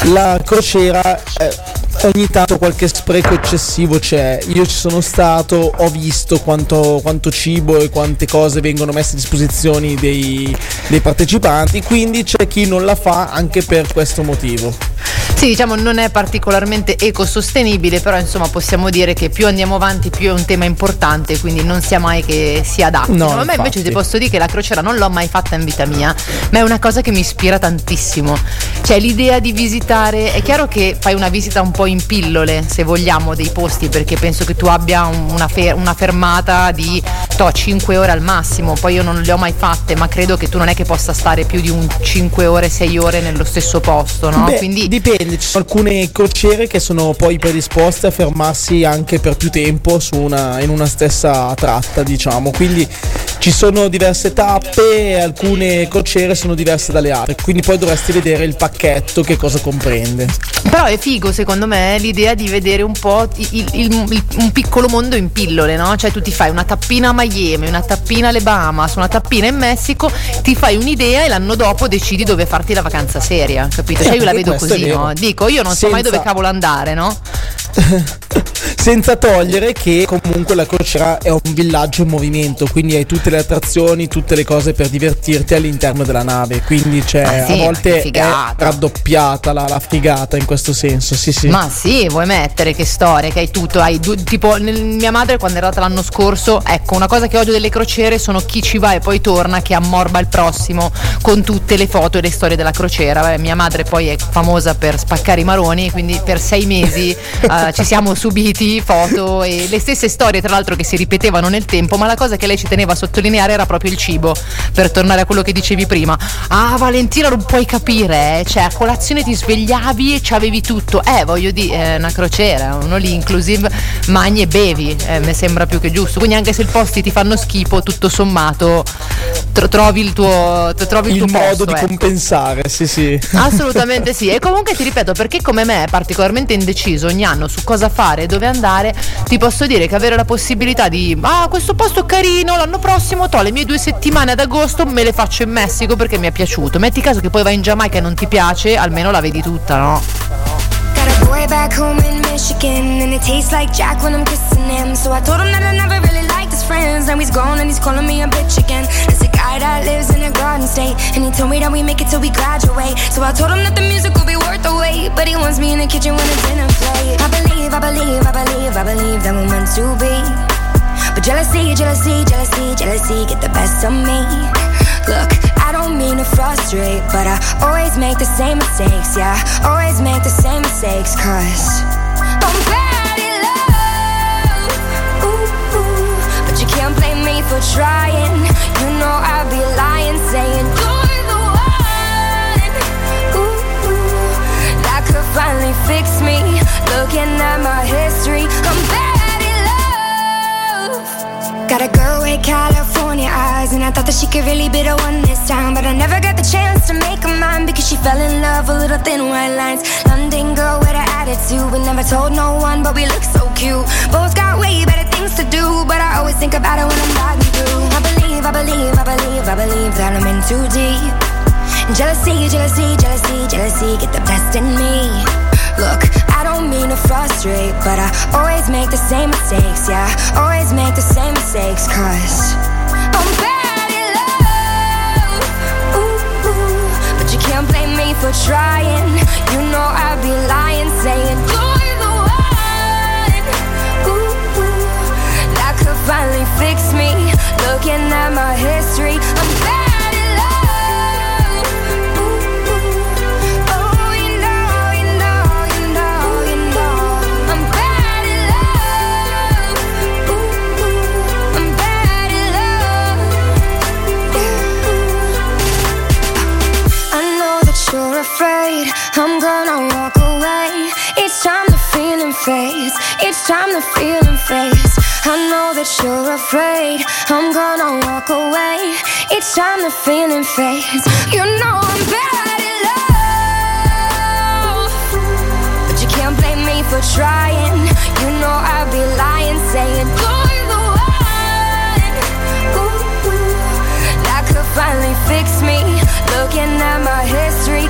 la crociera eh, ogni tanto qualche spreco eccessivo c'è. Io ci sono stato, ho visto quanto, quanto cibo e quante cose vengono messe a disposizione dei, dei partecipanti, quindi c'è chi non la fa anche per questo motivo. Sì, diciamo non è particolarmente ecosostenibile, però insomma possiamo dire che più andiamo avanti più è un tema importante, quindi non sia mai che sia adatto. No, a me invece ti posso dire che la crociera non l'ho mai fatta in vita mia, ma è una cosa che mi ispira tantissimo. Cioè l'idea di visitare, è chiaro che fai una visita un po' in pillole, se vogliamo, dei posti, perché penso che tu abbia un- una, fer- una fermata di to, 5 ore al massimo, poi io non le ho mai fatte, ma credo che tu non è che possa stare più di un 5 ore, 6 ore nello stesso posto, no? Beh, Quindi dipende, ci sono alcune crociere che sono poi predisposte a fermarsi anche per più tempo su una- in una stessa tratta, diciamo. Quindi ci sono diverse tappe e alcune crociere sono diverse dalle altre. Quindi poi dovresti vedere il pacchetto che cosa comprende. Però è figo secondo me l'idea di vedere un po' il- il- il- un piccolo mondo in pillole, no? Cioè tu ti fai una tappina a Miami, una tappina alle Bahamas, una tappina in Messico, ti fai un'idea e l'anno dopo decidi dove farti la vacanza seria, capito? Cioè io la anche vedo così, no? Dico, io non so mai Senza- dove cavolo andare, no? Senza togliere che comunque la crociera è un villaggio in movimento, quindi hai tutte le attrazioni, tutte le cose per divertirti all'interno della nave. Quindi c'è Ah, sì, a volte è raddoppiata la, la figata in questo senso. Sì, sì. Ma sì, vuoi mettere che storia, che hai tutto, hai due- tipo nel- mia madre quando è andata l'anno scorso, ecco, una cosa che odio delle crociere sono chi ci va e poi torna che ammorba il prossimo con tutte le foto e le storie della crociera. Vabbè, mia madre poi è famosa per spaccare i maroni, quindi per sei mesi eh, ci siamo subiti foto e le stesse storie, tra l'altro, che si ripetevano nel tempo, ma la cosa che lei ci teneva a sottolineare era proprio il cibo, per tornare a quello che dicevi prima. Ah, Valentina, non puoi capire, eh, cioè a colazione ti svegliavi e c'avevi tutto. Eh, voglio dire, è una crociera, uno lì inclusive mangi e bevi, eh, mi sembra più che giusto. Quindi anche se i posti ti fanno schifo, tutto sommato tro- trovi il tuo, tro- trovi il il tuo modo posto, di ecco. compensare, sì, sì. Assolutamente sì, e comunque ti ripeto, perché come me è particolarmente indeciso ogni anno su cosa fare e dove andare, ti posso dire che avere la possibilità di, ah, questo posto è carino, l'anno prossimo, to, le mie due settimane ad agosto me le faccio in Messico perché mi è piaciuto. Metti caso che poi vai in Giamaica e non ti piace, almeno la vedi tutta, no? Back home in Michigan, and it tastes like Jack when I'm kissing him. So I told him that I never really liked his friends. Now he's gone and he's calling me a bitch again. There's a guy that lives in a garden state, and he told me that we make it till we graduate. So I told him that the music will be worth the wait, but he wants me in the kitchen when it's dinner plate. I believe, I believe, I believe, I believe that we're meant to be. But jealousy, jealousy, jealousy, jealousy get the best of me. Look, I don't mean to frustrate, but I always make the same mistakes, yeah. Always make the same mistakes, cause I'm bad at love. Ooh, ooh, but you can't blame me for trying. You know I'd be lying, saying you're the one. Ooh, ooh, that could finally fix me. Looking at my history, I'm bad. Got a girl with California eyes, and I thought that she could really be the one this time. But I never got the chance to make her mine because she fell in love with little thin white lines. London girl with an attitude, we never told no one, but we look so cute. Both got way better things to do, but I always think about it when I'm riding through. I believe, I believe, I believe, I believe that I'm in too deep. Jealousy, jealousy, jealousy, jealousy get the best in me. Look, I don't mean to frustrate, but I always make the same mistakes, yeah. Always make the same mistakes, cause I'm bad at love. Ooh, ooh, but you can't blame me for trying. You know I'd be lying, saying you're the one. Ooh, ooh, that could finally fix me. Looking at my history, I'm bad fades, each time the feeling fades. I know that you're afraid I'm gonna walk away. Each time the feeling fades, you know I'm bad at love. But you can't blame me for trying. You know I'd be lying, saying you're the one. Ooh, that could finally fix me. Looking at my history,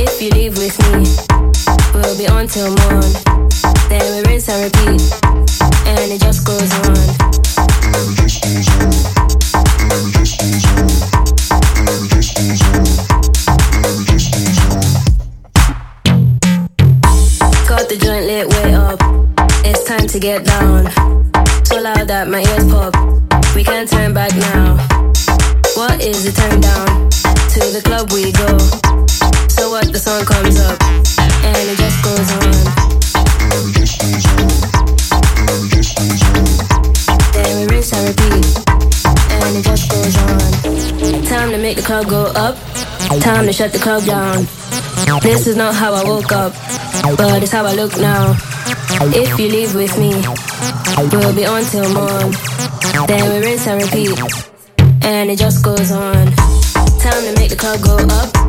If you leave with me, we'll be on till morn. Then we rinse and repeat, and it just goes on. Got the joint lit way up. It's time to get down. So loud that my ears pop. We can't turn back now. What is the turn down? To the club we go. What the song comes up and it just goes on. Then we rinse and repeat, and it just goes on. Time to make the club go up. Time to shut the club down. This is not how I woke up, but it's how I look now. If you leave with me, we'll be on till morn. Then we rinse and repeat, and it just goes on. Time to make the club go up.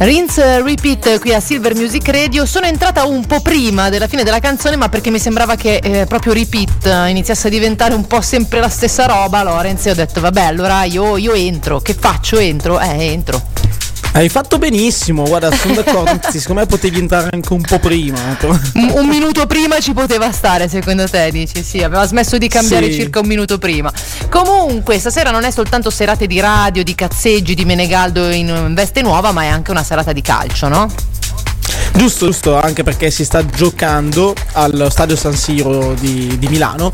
Rinse Repeat qui a Silver Music Radio. Sono entrata un po' prima della fine della canzone, ma perché mi sembrava che eh, proprio Repeat eh, iniziasse a diventare un po' sempre la stessa roba. Lorenz e ho detto, vabbè, allora io, io entro. Che faccio? Entro? Eh, entro. Hai fatto benissimo, guarda, sono d'accordo. Anzi, secondo me potevi entrare anche un po' prima. Un, un minuto prima ci poteva stare, secondo te, dici? Sì, aveva smesso di cambiare Sì. circa un minuto prima. Comunque, stasera non è soltanto serate di radio, di cazzeggi, di Menegaldo in veste nuova, ma è anche una serata di calcio, no? Giusto, giusto, anche perché si sta giocando allo stadio San Siro di, di Milano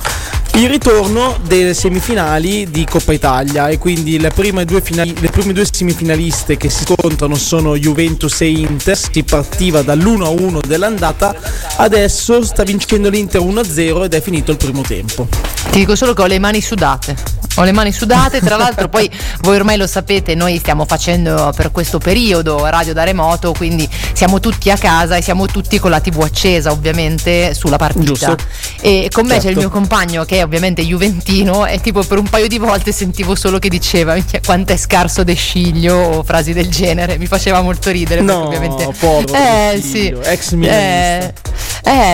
il ritorno delle semifinali di Coppa Italia e quindi le prime, finali- le prime due semifinaliste che si scontrano sono Juventus e Inter. Si partiva dall'1-1 dell'andata, adesso sta vincendo l'Inter 1-0 ed è finito il primo tempo. Ti dico solo che ho le mani sudate. Ho le mani sudate, tra l'altro poi voi ormai lo sapete, noi stiamo facendo per questo periodo radio da remoto, quindi siamo tutti a casa e siamo tutti con la tv accesa ovviamente sulla partita. Giusto. E con me c'è il Certo. mio compagno che è ovviamente juventino e tipo per un paio di volte sentivo solo che diceva "Minchia, quanto è scarso De Sciglio o frasi del genere, mi faceva molto ridere No, ovviamente povero eh sì, ex milanista. eh,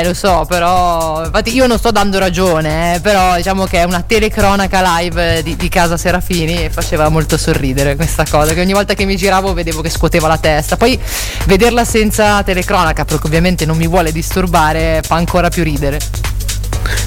lo so, però infatti io non sto dando ragione, eh, però diciamo che è una telecronaca live di, di Casa Serafini e faceva molto sorridere questa cosa, che ogni volta che mi giravo vedevo che scuoteva la testa. Poi vederla senza telecronaca, perché ovviamente non mi vuole disturbare, fa ancora più ridere.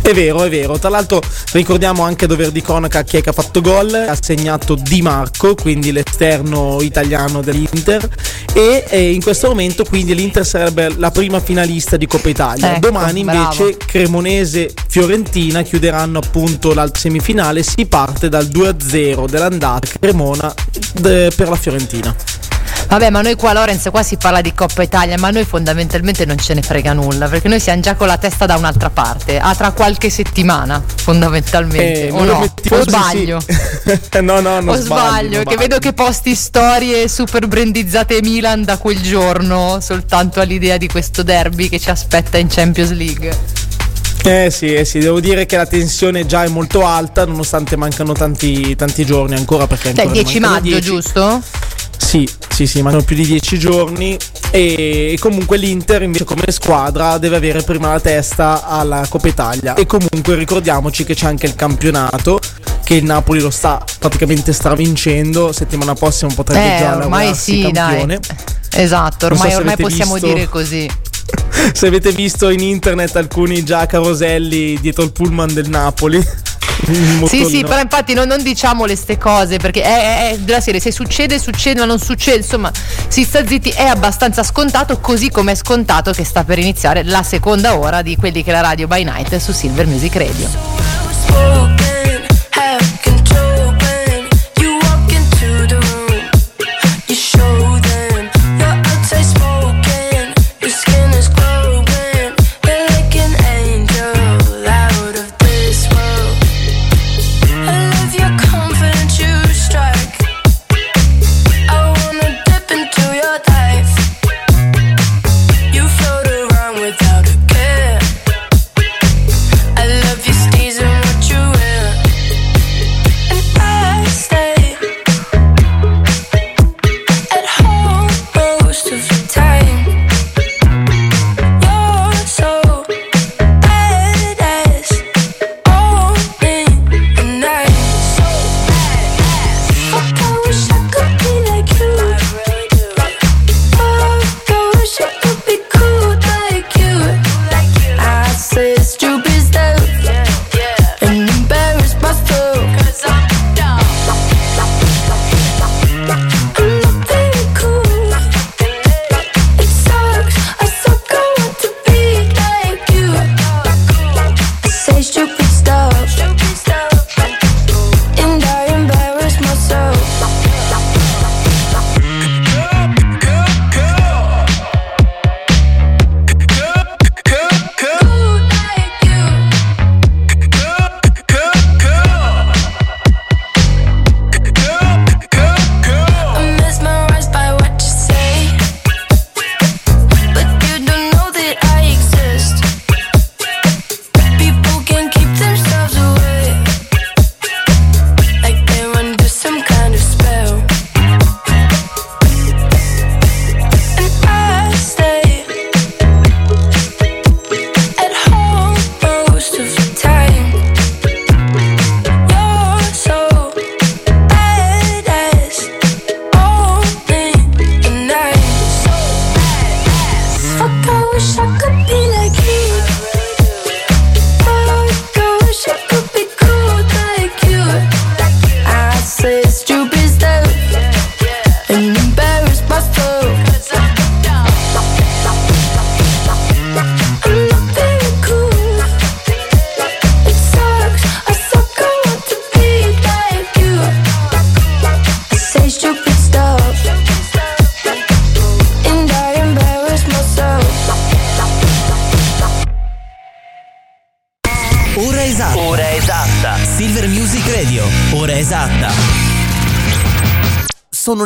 È vero, è vero. Tra l'altro ricordiamo anche a dover di cronaca chi è che ha fatto gol. Ha segnato Di Marco, quindi l'esterno italiano dell'Inter. E eh, in questo momento quindi l'Inter sarebbe la prima finalista di Coppa Italia. Ecco, Domani bravo. invece Cremonese-Fiorentina chiuderanno appunto la semifinale. Si parte dal 2-0 dell'andata Cremona per la Fiorentina. Vabbè, ma noi qua, Lorenz, qua si parla di Coppa Italia, ma noi fondamentalmente non ce ne frega nulla, perché noi siamo già con la testa da un'altra parte, a tra qualche settimana, fondamentalmente. Eh, o no? O sbaglio? sì. no, no, non o sbagli, sbaglio, non che vedo che posti storie super brandizzate Milan da quel giorno, soltanto all'idea di questo derby che ci aspetta in Champions League. Eh sì, eh sì, devo dire che la tensione già è molto alta, nonostante mancano tanti, tanti giorni ancora. Perché Cioè, ancora ne 10 mancano maggio, 10. giusto? Sì, sì, sì, mancano più di 10 giorni. E comunque l'Inter, invece, come squadra, deve avere prima la testa alla Coppa Italia. E comunque ricordiamoci che c'è anche il campionato. Che il Napoli lo sta praticamente stravincendo. Settimana prossima potrebbe Eh, già ormai sì, campione. dai. Esatto, Non so ormai, ormai possiamo visto- dire così. Se avete visto in internet alcuni già caroselli dietro il pullman del Napoli. Sì, sì, però infatti non, non diciamo le ste cose perché è, è- è della serie, se succede, succede, ma non succede, insomma, si sta zitti, è abbastanza scontato, così come è scontato che sta per iniziare la seconda ora di quelli che è la radio by night su Silver Music Radio.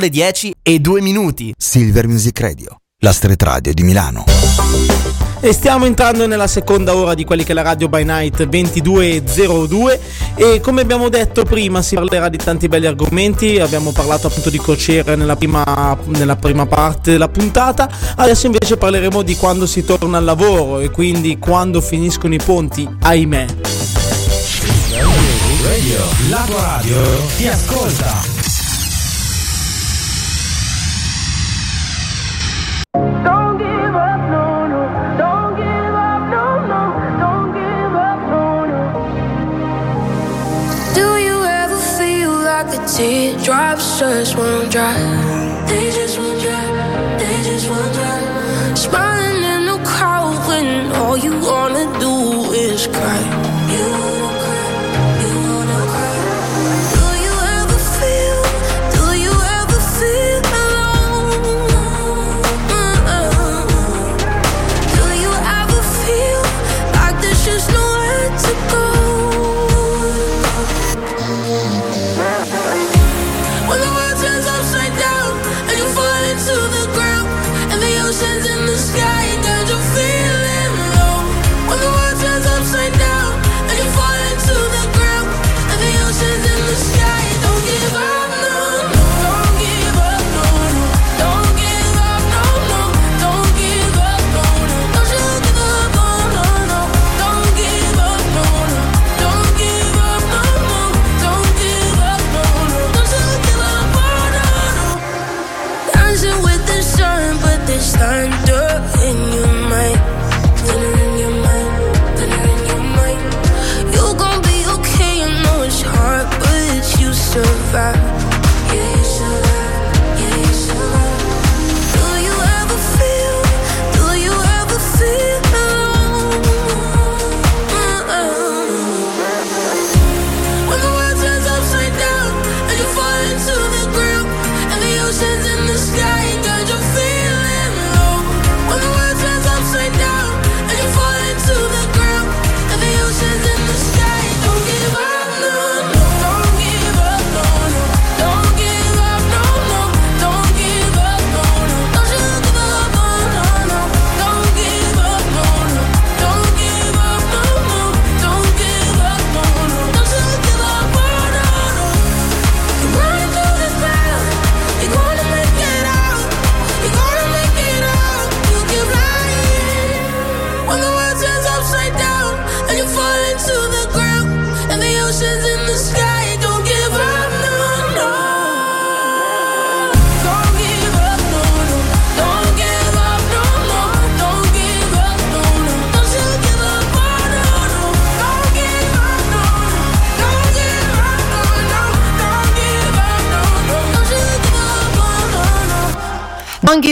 Le 10 e 2 minuti. Silver Music Radio, la street radio di Milano. E stiamo entrando nella seconda ora di quelli che è la Radio by Night 2202 e come abbiamo detto prima si parlerà di tanti belli argomenti, abbiamo parlato appunto di crociere nella prima, nella prima parte della puntata, adesso invece parleremo di quando si torna al lavoro e quindi quando finiscono i ponti, ahimè. Radio, la tua radio ti ascolta. Teardrops just won't dry? They just won't dry. They just won't dry. Smiling in the crowd when all you wanna do is cry.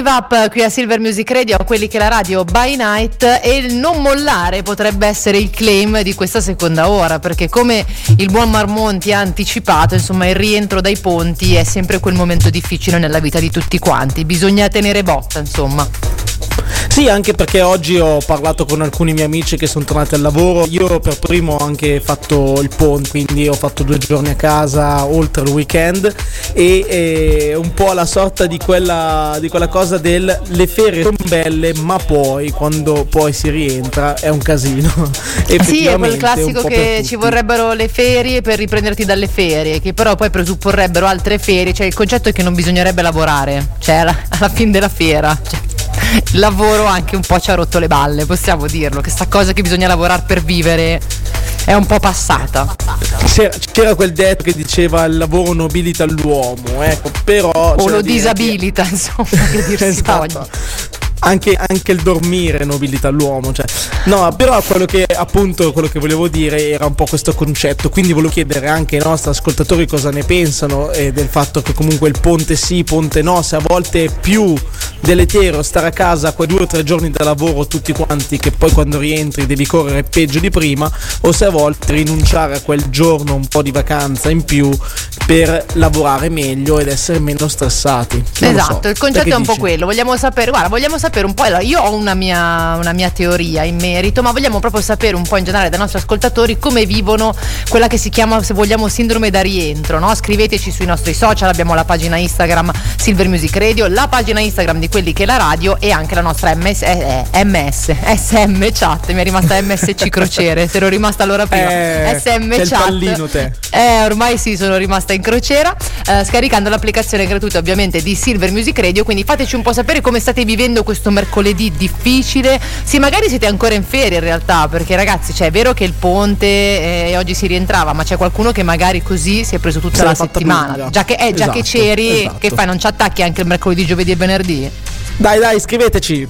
Give up qui a Silver Music Radio, a quelli che la radio by night e il non mollare potrebbe essere il claim di questa seconda ora perché come il buon Marmonti ha anticipato insomma il rientro dai ponti è sempre quel momento difficile nella vita di tutti quanti, bisogna tenere botta insomma. Sì, anche perché oggi ho parlato con alcuni miei amici che sono tornati al lavoro. Io per primo ho anche fatto il ponte, quindi ho fatto due giorni a casa oltre il weekend e e un po' la sorta di quella, di quella cosa del le ferie sono belle, ma poi quando poi si rientra è un casino. Sì, è quel classico che ci vorrebbero le ferie per riprenderti dalle ferie, che però poi presupporrebbero altre ferie, cioè il concetto è che non bisognerebbe lavorare, cioè alla, alla fine della fiera. Cioè, lavoro anche un po' ci ha rotto le balle, possiamo dirlo, che sta cosa che bisogna lavorare per vivere è un po' passata. C'era, c'era quel detto che diceva il lavoro nobilita l'uomo, ecco, però... O da lo dire che- disabilita, insomma, che dir si Esatto. Anche, anche il dormire nobilita l'uomo. Cioè. No, però quello che appunto quello che volevo dire era un po' questo concetto. Quindi volevo chiedere anche ai nostri ascoltatori cosa ne pensano eh, del fatto che comunque il ponte sì, ponte no, se a volte è più deleterio stare a casa quei due o tre giorni da lavoro tutti quanti che poi quando rientri devi correre peggio di prima o se a volte rinunciare a quel giorno un po' di vacanza in più per lavorare meglio ed essere meno stressati. Non lo so. Esatto, il concetto che è un po' dici? quello. Vogliamo sapere, guarda, vogliamo sapere un po'. Allora, io ho una mia, una mia teoria in merito, ma vogliamo proprio sapere un po' in generale dai nostri ascoltatori come vivono quella che si chiama, se vogliamo, sindrome da rientro. No? Scriveteci sui nostri social, abbiamo la pagina Instagram Silver Music Radio, la pagina Instagram di quelli che la radio e anche la nostra MS, eh, eh, MS SM chat. Mi è rimasta MSC crociere, se ero rimasta allora prima. Eh, SM c'è il chat. pallino te. Eh, ormai sì, sono rimasta in crociera, eh, scaricando l'applicazione gratuita ovviamente di Silver Music Radio, quindi fateci un po' sapere come state vivendo questo mercoledì difficile, se magari siete ancora in ferie in realtà, perché ragazzi, cioè, è vero che il ponte eh, e oggi si rientrava, ma c'è qualcuno che magari così si è preso tutta Se la settimana, già che, eh, già che Esatto, c'eri, esatto. che fai, non ci attacchi anche il mercoledì, giovedì e venerdì? Dai, dai, scriveteci.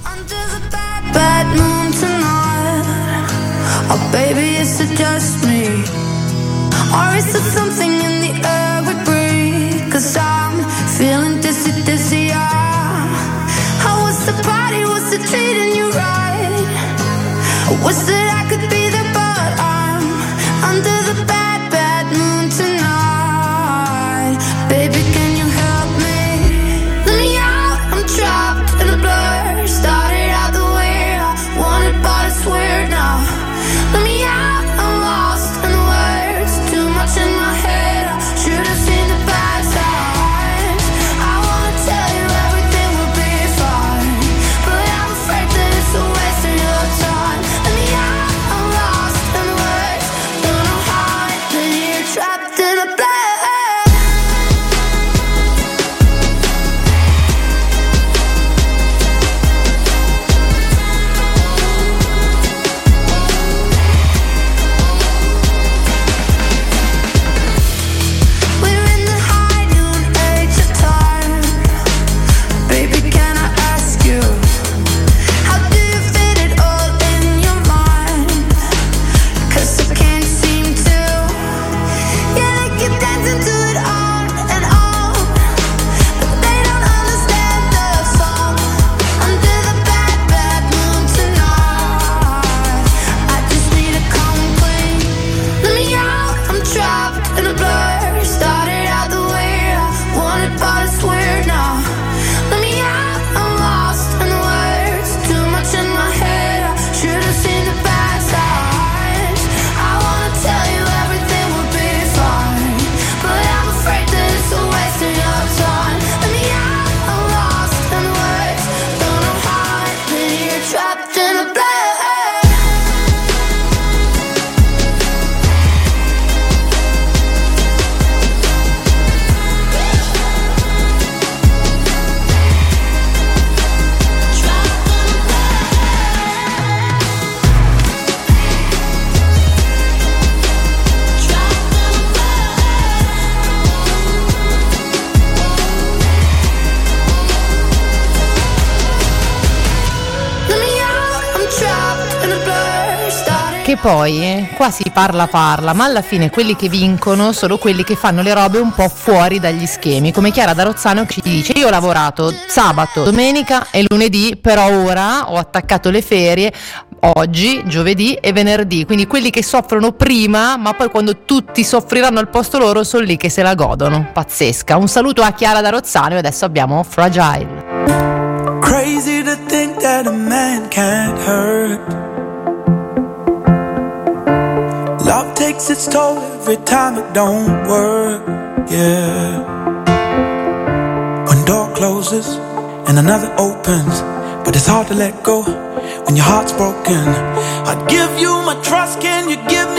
Oh, baby, is it just me? Or is it something in the air we breathe? Cause I'm I wish poi eh, qua si parla parla, ma alla fine quelli che vincono sono quelli che fanno le robe un po' fuori dagli schemi, come Chiara Darozzano ci dice io ho lavorato sabato, domenica e lunedì, però ora ho attaccato le ferie oggi, giovedì e venerdì, quindi quelli che soffrono prima, ma poi quando tutti soffriranno al posto loro sono lì che se la godono, pazzesca. Un saluto a Chiara Darozzano e adesso abbiamo Fragile. Crazy to think that a man can't hurt. Takes its toll every time it don't work. Yeah. One door closes and another opens, but it's hard to let go when your heart's broken. I'd give you my trust, can you give me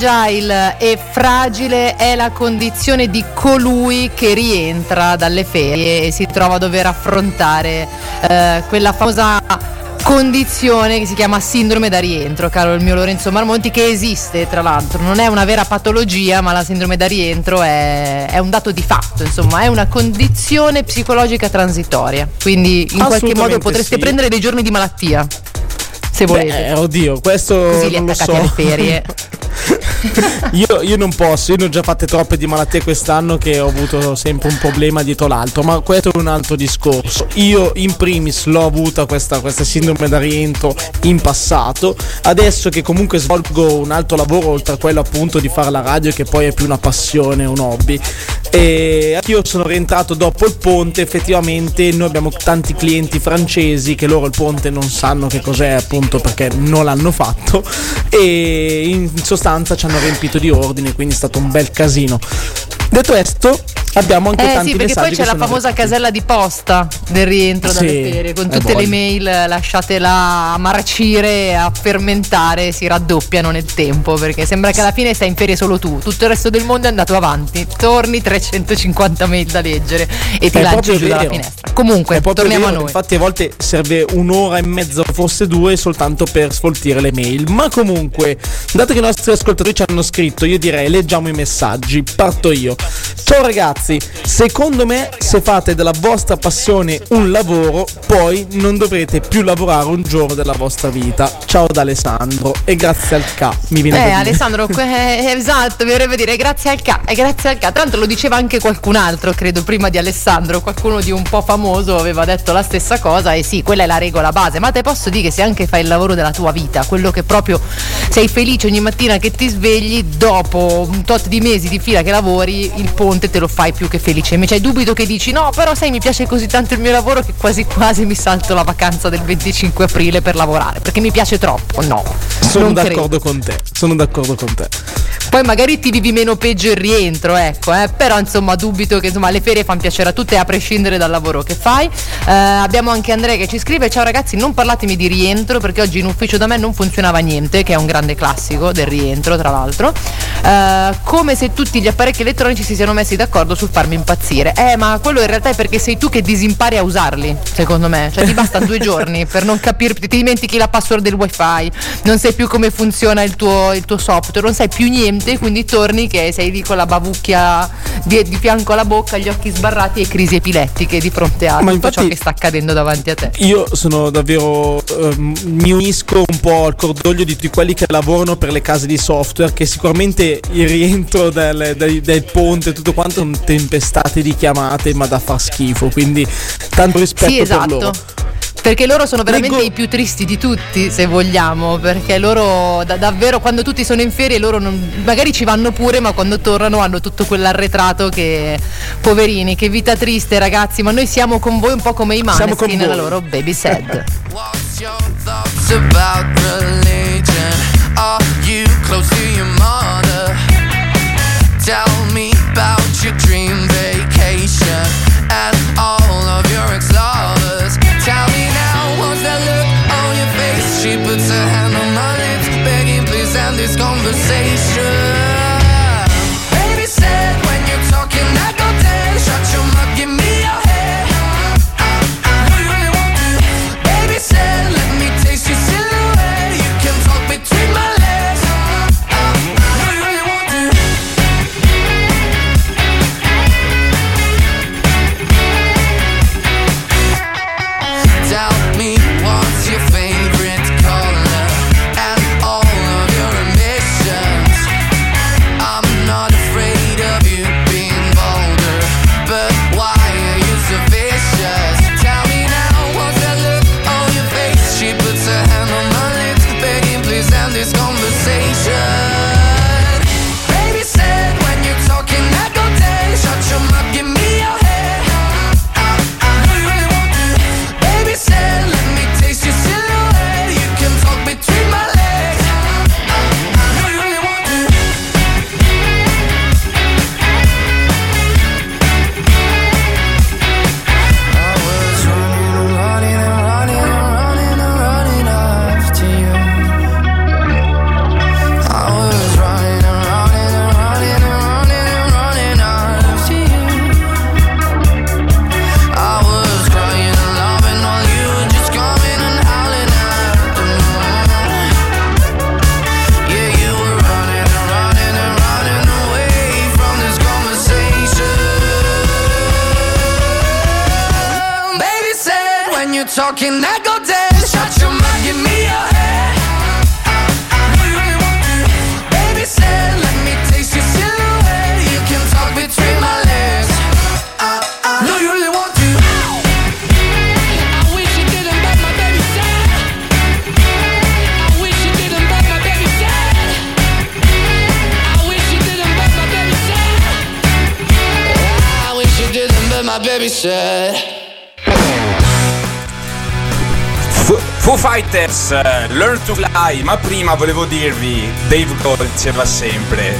Fragile e fragile è la condizione di colui che rientra dalle ferie e si trova a dover affrontare eh, quella famosa condizione che si chiama sindrome da rientro, caro il mio Lorenzo Marmonti, che esiste tra l'altro, non è una vera patologia, ma la sindrome da rientro è, è un dato di fatto, insomma, è una condizione psicologica transitoria, quindi in qualche modo potreste sì. prendere dei giorni di malattia. Se volete. Beh, oddio, questo Così li non lo attaccate so. alle ferie. io, io non posso, io ne ho già fatte troppe di malattie quest'anno che ho avuto sempre un problema dietro l'altro, ma questo è un altro discorso. Io in primis l'ho avuta questa, questa sindrome da rientro in passato, adesso che comunque svolgo un altro lavoro oltre a quello appunto di fare la radio che poi è più una passione, un hobby. E io sono rientrato dopo il ponte, effettivamente noi abbiamo tanti clienti francesi che loro il ponte non sanno che cos'è appunto perché non l'hanno fatto e in sostanza ci hanno riempito di ordine, quindi è stato un bel casino. Detto questo, abbiamo anche Eh tanti sì, perché poi c'è la famosa arrivati. casella di posta del rientro dalle Sì, ferie, con tutte le mail lasciate là a marcire, a fermentare, si raddoppiano nel tempo, perché sembra che alla fine stai in ferie solo tu, tutto il resto del mondo è andato avanti, torni 350 mail da leggere e ti È lanci giù dalla finestra. Comunque, torniamo a vero, noi. Infatti, a volte serve un'ora e mezza, forse due, soltanto per sfoltire le mail. Ma comunque, dato che i nostri ascoltatori ci hanno scritto, io direi leggiamo i messaggi. Parto io. Ciao ragazzi, secondo me, se fate della vostra passione un lavoro, poi non dovrete più lavorare un giorno della vostra vita. Ciao da Alessandro e grazie al K. Mi viene Eh. Alessandro, que- eh, esatto, mi verrebbe dire grazie al K, e grazie al K. Tra l'altro lo diceva anche qualcun altro, credo, prima di Alessandro, qualcuno di un po' famoso aveva detto la stessa cosa e sì, quella è la regola base, ma te posso dire che se anche fai il lavoro della tua vita, quello che proprio sei felice ogni mattina che ti svegli, dopo un tot di mesi di fila che lavori, il ponte te lo fai più che felice. Invece hai dubito che dici no, però sai mi piace così tanto il mio lavoro che quasi quasi mi salto la vacanza del 25 aprile per lavorare, perché mi piace troppo. No. Sono non credo. d'accordo con te. Sono d'accordo con te. Poi magari ti vivi meno peggio il rientro, ecco, eh, però insomma dubito che insomma, le ferie fanno piacere a tutte a prescindere dal lavoro che fai. Eh, abbiamo anche Andrea che ci scrive, ciao ragazzi non parlatemi di rientro perché oggi in ufficio da me non funzionava niente, che è un grande classico del rientro tra l'altro, Eh, come se tutti gli apparecchi elettronici si siano messi d'accordo sul farmi impazzire. Eh ma quello in realtà è perché sei tu che disimpari a usarli, secondo me, cioè ti bastano due giorni per non capirti, ti dimentichi la password del wifi, non sai più come funziona il tuo, il tuo software, non sai più niente quindi torni che sei lì con la bavucchia di, di fianco alla bocca, gli occhi sbarrati e crisi epilettiche di fronte a Ma tutto ciò che sta accadendo davanti a te. Io sono davvero. ehm, mi unisco un po' al cordoglio di tutti quelli che lavorano per le case di software. Che sicuramente il rientro del, del- del ponte e tutto quanto sono tempestate di chiamate, ma da far schifo. Quindi, tanto rispetto Sì, per esatto. loro. Perché loro sono veramente Leggo- i più tristi di tutti, se vogliamo, perché loro da- davvero quando tutti sono in ferie loro non- magari ci vanno pure, ma quando tornano hanno tutto quell'arretrato che poverini, che vita triste ragazzi, ma noi siamo con voi un po' come i Maneskin nella voi. loro baby sad. It's about religion. Are you close to your mother? Tell me your dream vacation and all of your ex lovers. Tell me now, what's that look on your face? She puts her hand on my lips, begging, please end this conversation. Talking, I go dead. Shut your mouth, give me your head. Do you want to? Baby said, let me taste your silhouette. You can talk between my legs. Uh, uh. Do you really want to? I wish you didn't, my. I wish you didn't, my. I wish you didn't, my. I wish you didn't, my baby said. Foo Fighters, eh, Learn to Fly, ma prima volevo dirvi, Dave Grohl diceva sempre,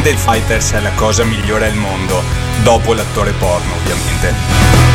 dei Fighters è la cosa migliore al mondo, dopo l'attore porno ovviamente.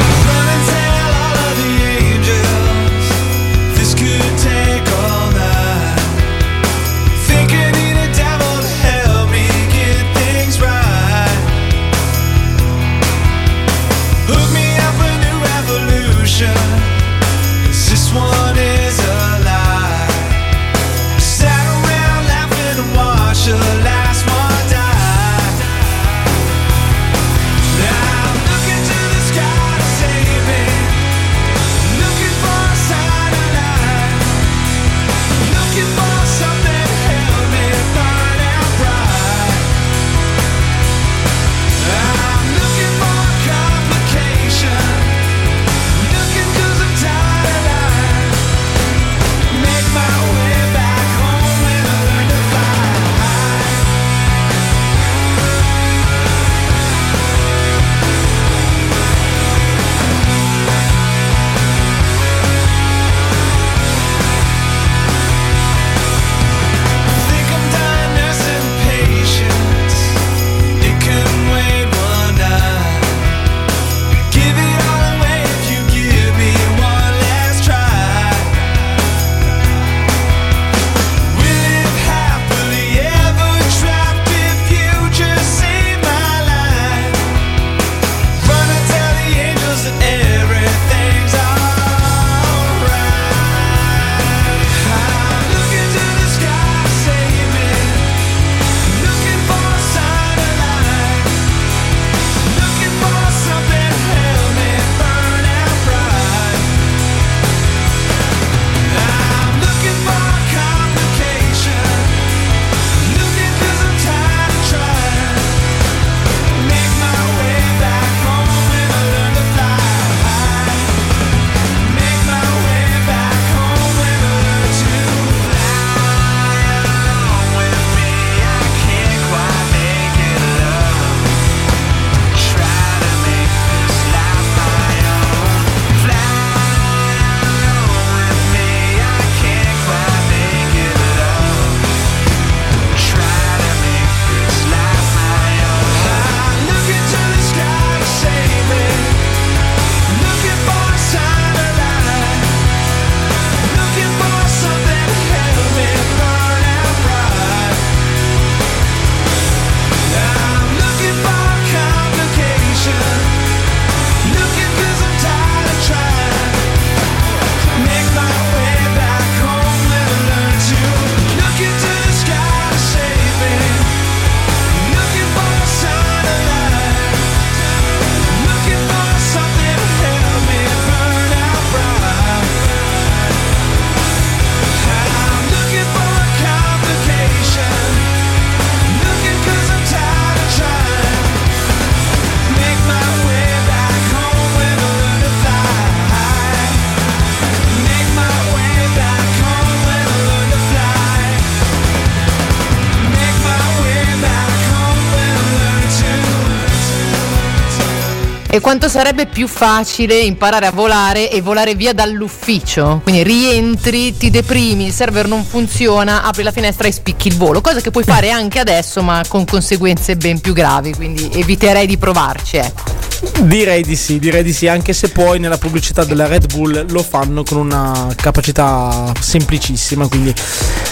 Quanto sarebbe più facile imparare a volare e volare via dall'ufficio? Quindi rientri, ti deprimi, il server non funziona, apri la finestra e spicchi il volo, cosa che puoi fare anche adesso ma con conseguenze ben più gravi, quindi eviterei di provarci, ecco. Direi di sì, direi di sì, anche se poi nella pubblicità della Red Bull lo fanno con una capacità semplicissima, quindi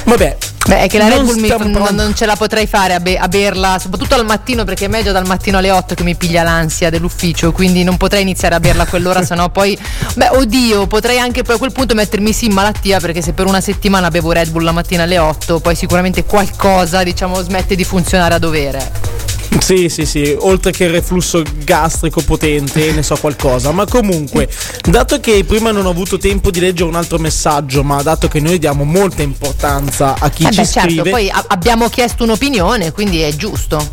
vabbè. Beh, è che la Red Bull mi- non, non ce la potrei fare a, be- a berla, soprattutto al mattino, perché è meglio dal mattino alle 8 che mi piglia l'ansia dell'ufficio, quindi non potrei iniziare a berla a quell'ora, sennò poi. Beh, oddio, potrei anche poi a quel punto mettermi sì in malattia, perché se per una settimana bevo Red Bull la mattina alle 8, poi sicuramente qualcosa, diciamo, smette di funzionare a dovere. Sì, sì, sì, oltre che il reflusso gastrico potente, ne so qualcosa. Ma comunque, dato che prima non ho avuto tempo di leggere un altro messaggio, ma dato che noi diamo molta importanza a chi Eh ci beh, certo, scrive, poi a- abbiamo chiesto un'opinione, quindi è giusto.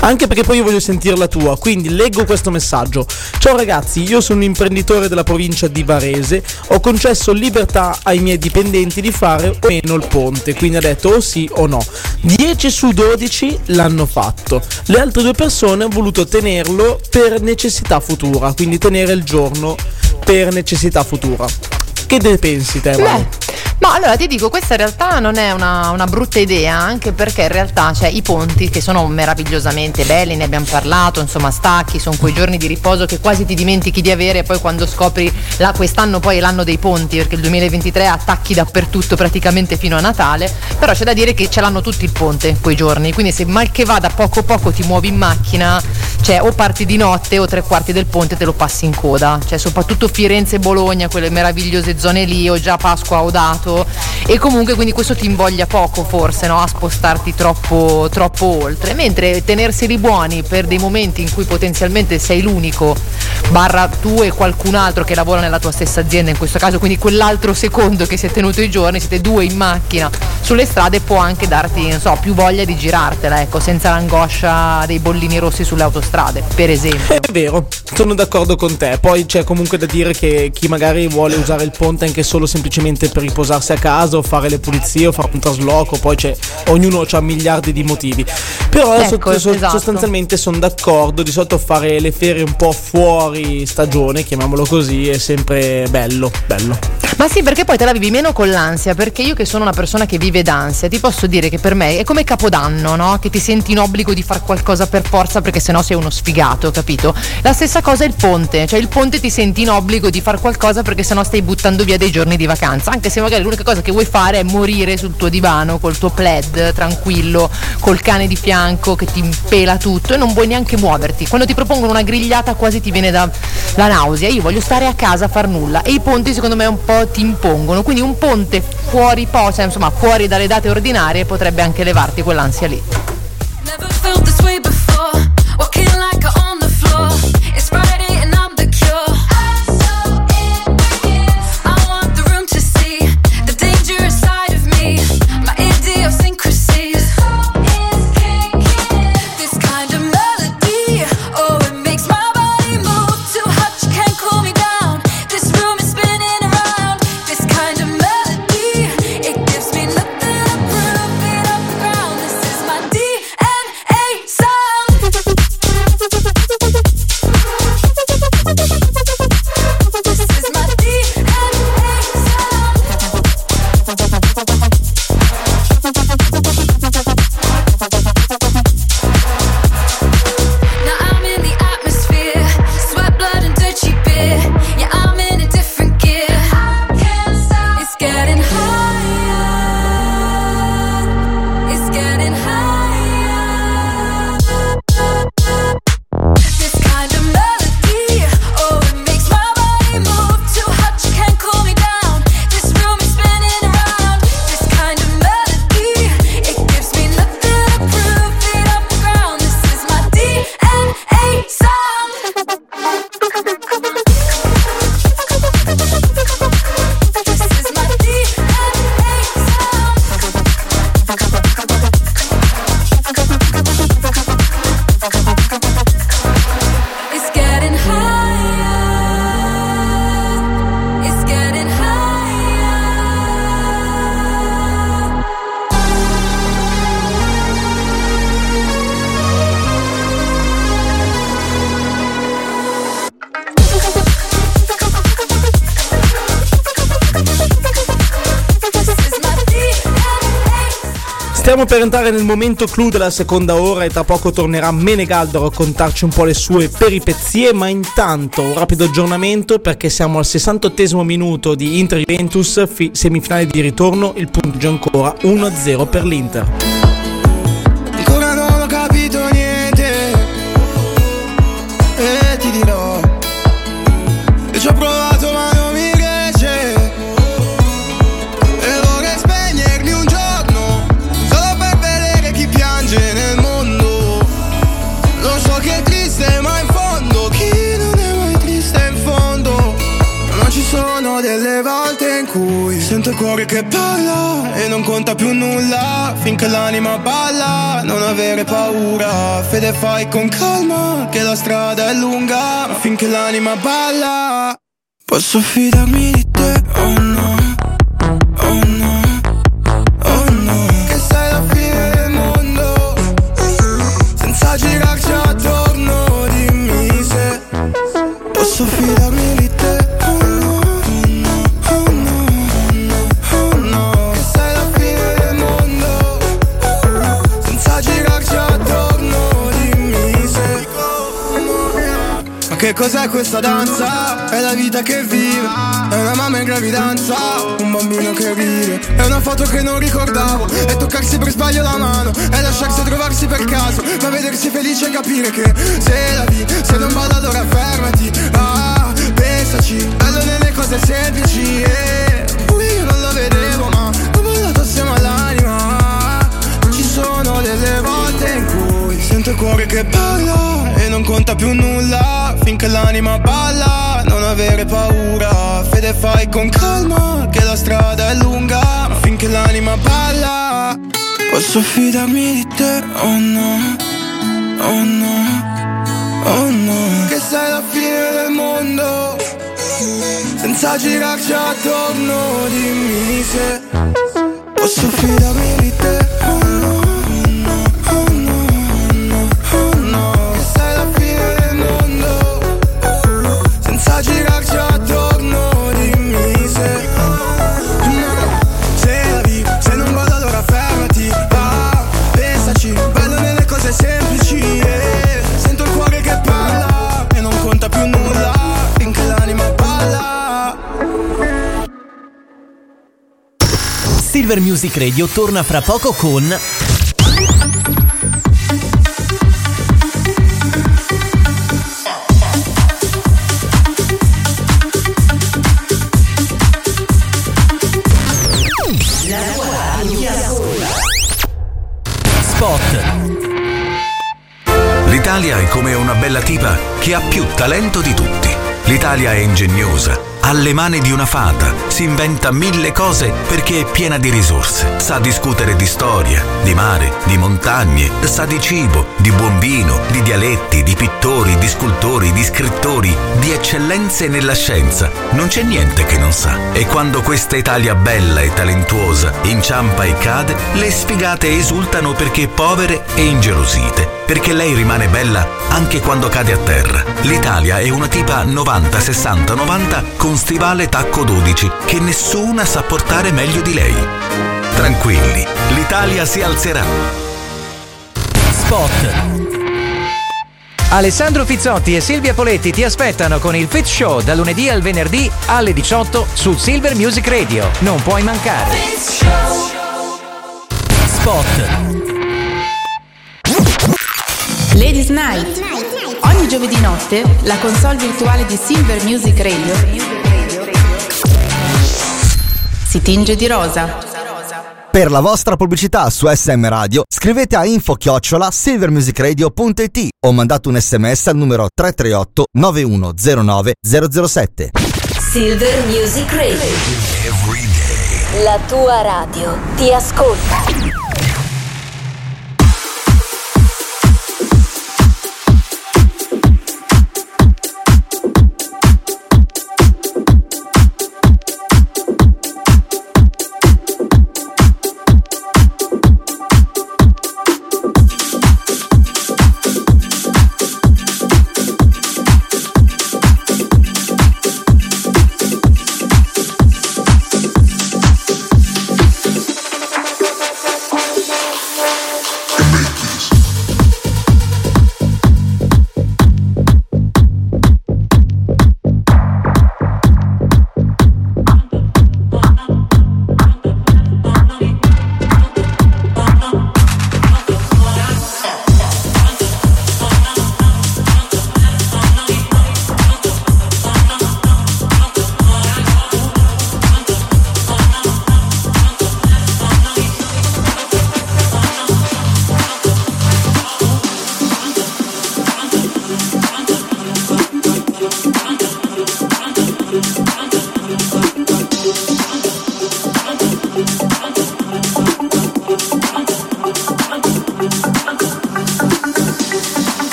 Anche perché poi io voglio sentire la tua, quindi leggo questo messaggio. Ciao ragazzi, io sono un imprenditore della provincia di Varese, ho concesso libertà ai miei dipendenti di fare o meno il ponte, quindi ha detto o sì o no. 10 su 12 l'hanno fatto, le altre due persone hanno voluto tenerlo per necessità futura, quindi tenere il giorno per necessità futura. Che ne pensi te? Manu? Ma allora ti dico, questa in realtà non è una, una brutta idea, anche perché in realtà c'è i ponti che sono meravigliosamente belli, ne abbiamo parlato, insomma stacchi, sono quei giorni di riposo che quasi ti dimentichi di avere e poi quando scopri la- quest'anno poi è l'anno dei ponti, perché il 2023 ha attacchi dappertutto praticamente fino a Natale, però c'è da dire che ce l'hanno tutti il ponte quei giorni, quindi se mal che vada poco poco ti muovi in macchina, cioè o parti di notte o tre quarti del ponte te lo passi in coda, cioè soprattutto Firenze e Bologna, quelle meravigliose zone lì, o già Pasqua o dato e comunque quindi questo ti invoglia poco forse no? a spostarti troppo, troppo oltre, mentre tenerseli buoni per dei momenti in cui potenzialmente sei l'unico, barra tu e qualcun altro che lavora nella tua stessa azienda in questo caso, quindi quell'altro secondo che si è tenuto i giorni, siete due in macchina sulle strade può anche darti non so, più voglia di girartela, ecco, senza l'angoscia dei bollini rossi sulle autostrade, per esempio. È vero, sono d'accordo con te. Poi c'è comunque da dire che chi magari vuole usare il ponte anche solo semplicemente per riposarsi a casa o fare le pulizie o fare un trasloco, poi c'è ognuno ha miliardi di motivi. Però Ecco, so- esatto. sostanzialmente sono d'accordo, di solito fare le ferie un po' fuori stagione, chiamiamolo così, è sempre bello, bello. Ma sì, perché poi te la vivi meno con l'ansia, perché io che sono una persona che vive d'ansia, ti posso dire che per me è come Capodanno, no? Che ti senti in obbligo di fare qualcosa per forza perché sennò sei uno sfigato, capito? La stessa cosa è il ponte, cioè il ponte ti senti in obbligo di fare qualcosa perché sennò stai buttando via dei giorni di vacanza, anche se magari l'unica cosa che vuoi fare è morire sul tuo divano col tuo plaid tranquillo, col cane di fianco che ti pela tutto e non vuoi neanche muoverti. Quando ti propongono una grigliata quasi ti viene da la nausea, io voglio stare a casa a far nulla e i ponti secondo me un po' ti impongono, quindi un ponte fuori posa, insomma fuori dalle date ordinarie potrebbe anche levarti quell'ansia lì. Per entrare nel momento clou della seconda ora e tra poco tornerà Menegaldo a raccontarci un po' le sue peripezie, ma intanto un rapido aggiornamento perché siamo al 68 minuto di Inter Juventus, fi- semifinale di ritorno, il punteggio ancora 1-0 per l'Inter. Che parla E non conta più nulla. Finché l'anima balla Non avere paura. Fede fai con calma Che la strada è lunga. Finché l'anima balla Posso fidarmi di te Oh no che cos'è questa danza? È la vita che vive È una mamma in gravidanza Un bambino che ride È una foto che non ricordavo È toccarsi per sbaglio la mano È lasciarsi trovarsi per caso Ma vedersi felice e capire che Se la vi, se non vado allora fermati Ah, pensaci Bello nelle cose semplici eh. Io non lo vedevo ma Ho volato assieme all'anima Ci sono delle volte in cui Sento il cuore che parla E non conta più nulla Finché l'anima balla Non avere paura. Fede fai con calma Che la strada è lunga finché l'anima balla Posso fidarmi di te Oh no Oh no Oh no. Che sei la fine del mondo Senza girarci attorno Dimmi se Posso fidarmi di te Oh no Silver Music Radio torna fra poco con. L'Italia è come una bella tipa che ha più talento di tutti. L'Italia è ingegnosa, ha le mani di una fata, si inventa mille cose perché è piena di risorse. Sa discutere di storia, di mare, di montagne, sa di cibo, di buon vino, di dialetti, di pittori, di scultori, di scrittori, di eccellenze nella scienza. Non c'è niente che non sa. E quando questa Italia bella e talentuosa inciampa e cade, le sfigate esultano perché povere e ingelosite. Perché lei rimane bella anche quando cade a terra. L'Italia è una tipa 90, 60, 90 con stivale tacco 12 che nessuna sa portare meglio di lei. Tranquilli, l'Italia si alzerà. Spot. Alessandro Fizzotti e Silvia Poletti ti aspettano con il Fit Show da lunedì al venerdì alle 18 su Silver Music Radio. Non puoi mancare. Spot. Ladies Night. Ogni giovedì notte la console virtuale di Silver Music Radio si tinge di rosa. Per la vostra pubblicità su SM Radio scrivete a info chiocciola silvermusicradio.it o mandate un sms al numero 338 9109 007. Silver Music Radio. La tua radio ti ascolta.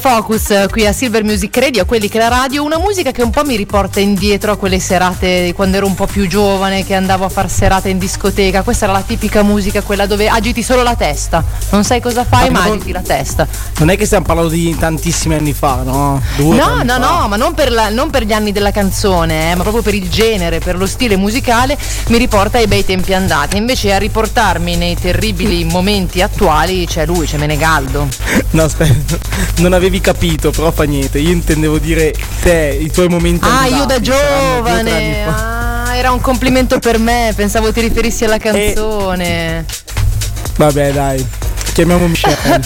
Focus qui a Silver Music Radio, quelli che la radio, una musica che un po' mi riporta indietro a quelle serate quando ero un po' più giovane, che andavo a far serate in discoteca. Questa era la tipica musica, quella dove agiti solo la testa, non sai cosa fai, ma, non- agiti la testa. Non è che stiamo parlando di tantissimi anni fa, no? Due No, no, fa. no, ma non per, la- non per gli anni della canzone, eh, ma proprio per il genere, per lo stile musicale, mi riporta ai bei tempi andati. Invece a riportarmi nei terribili momenti attuali c'è lui, c'è Menegaldo. No, aspetta, non avevi capito, però fa niente. Io intendevo dire te, i tuoi momenti Ah, andati, io da giovane. Ah, era un complimento per me, pensavo ti riferissi alla canzone. Vabbè, dai. Chiamiamo Michelle.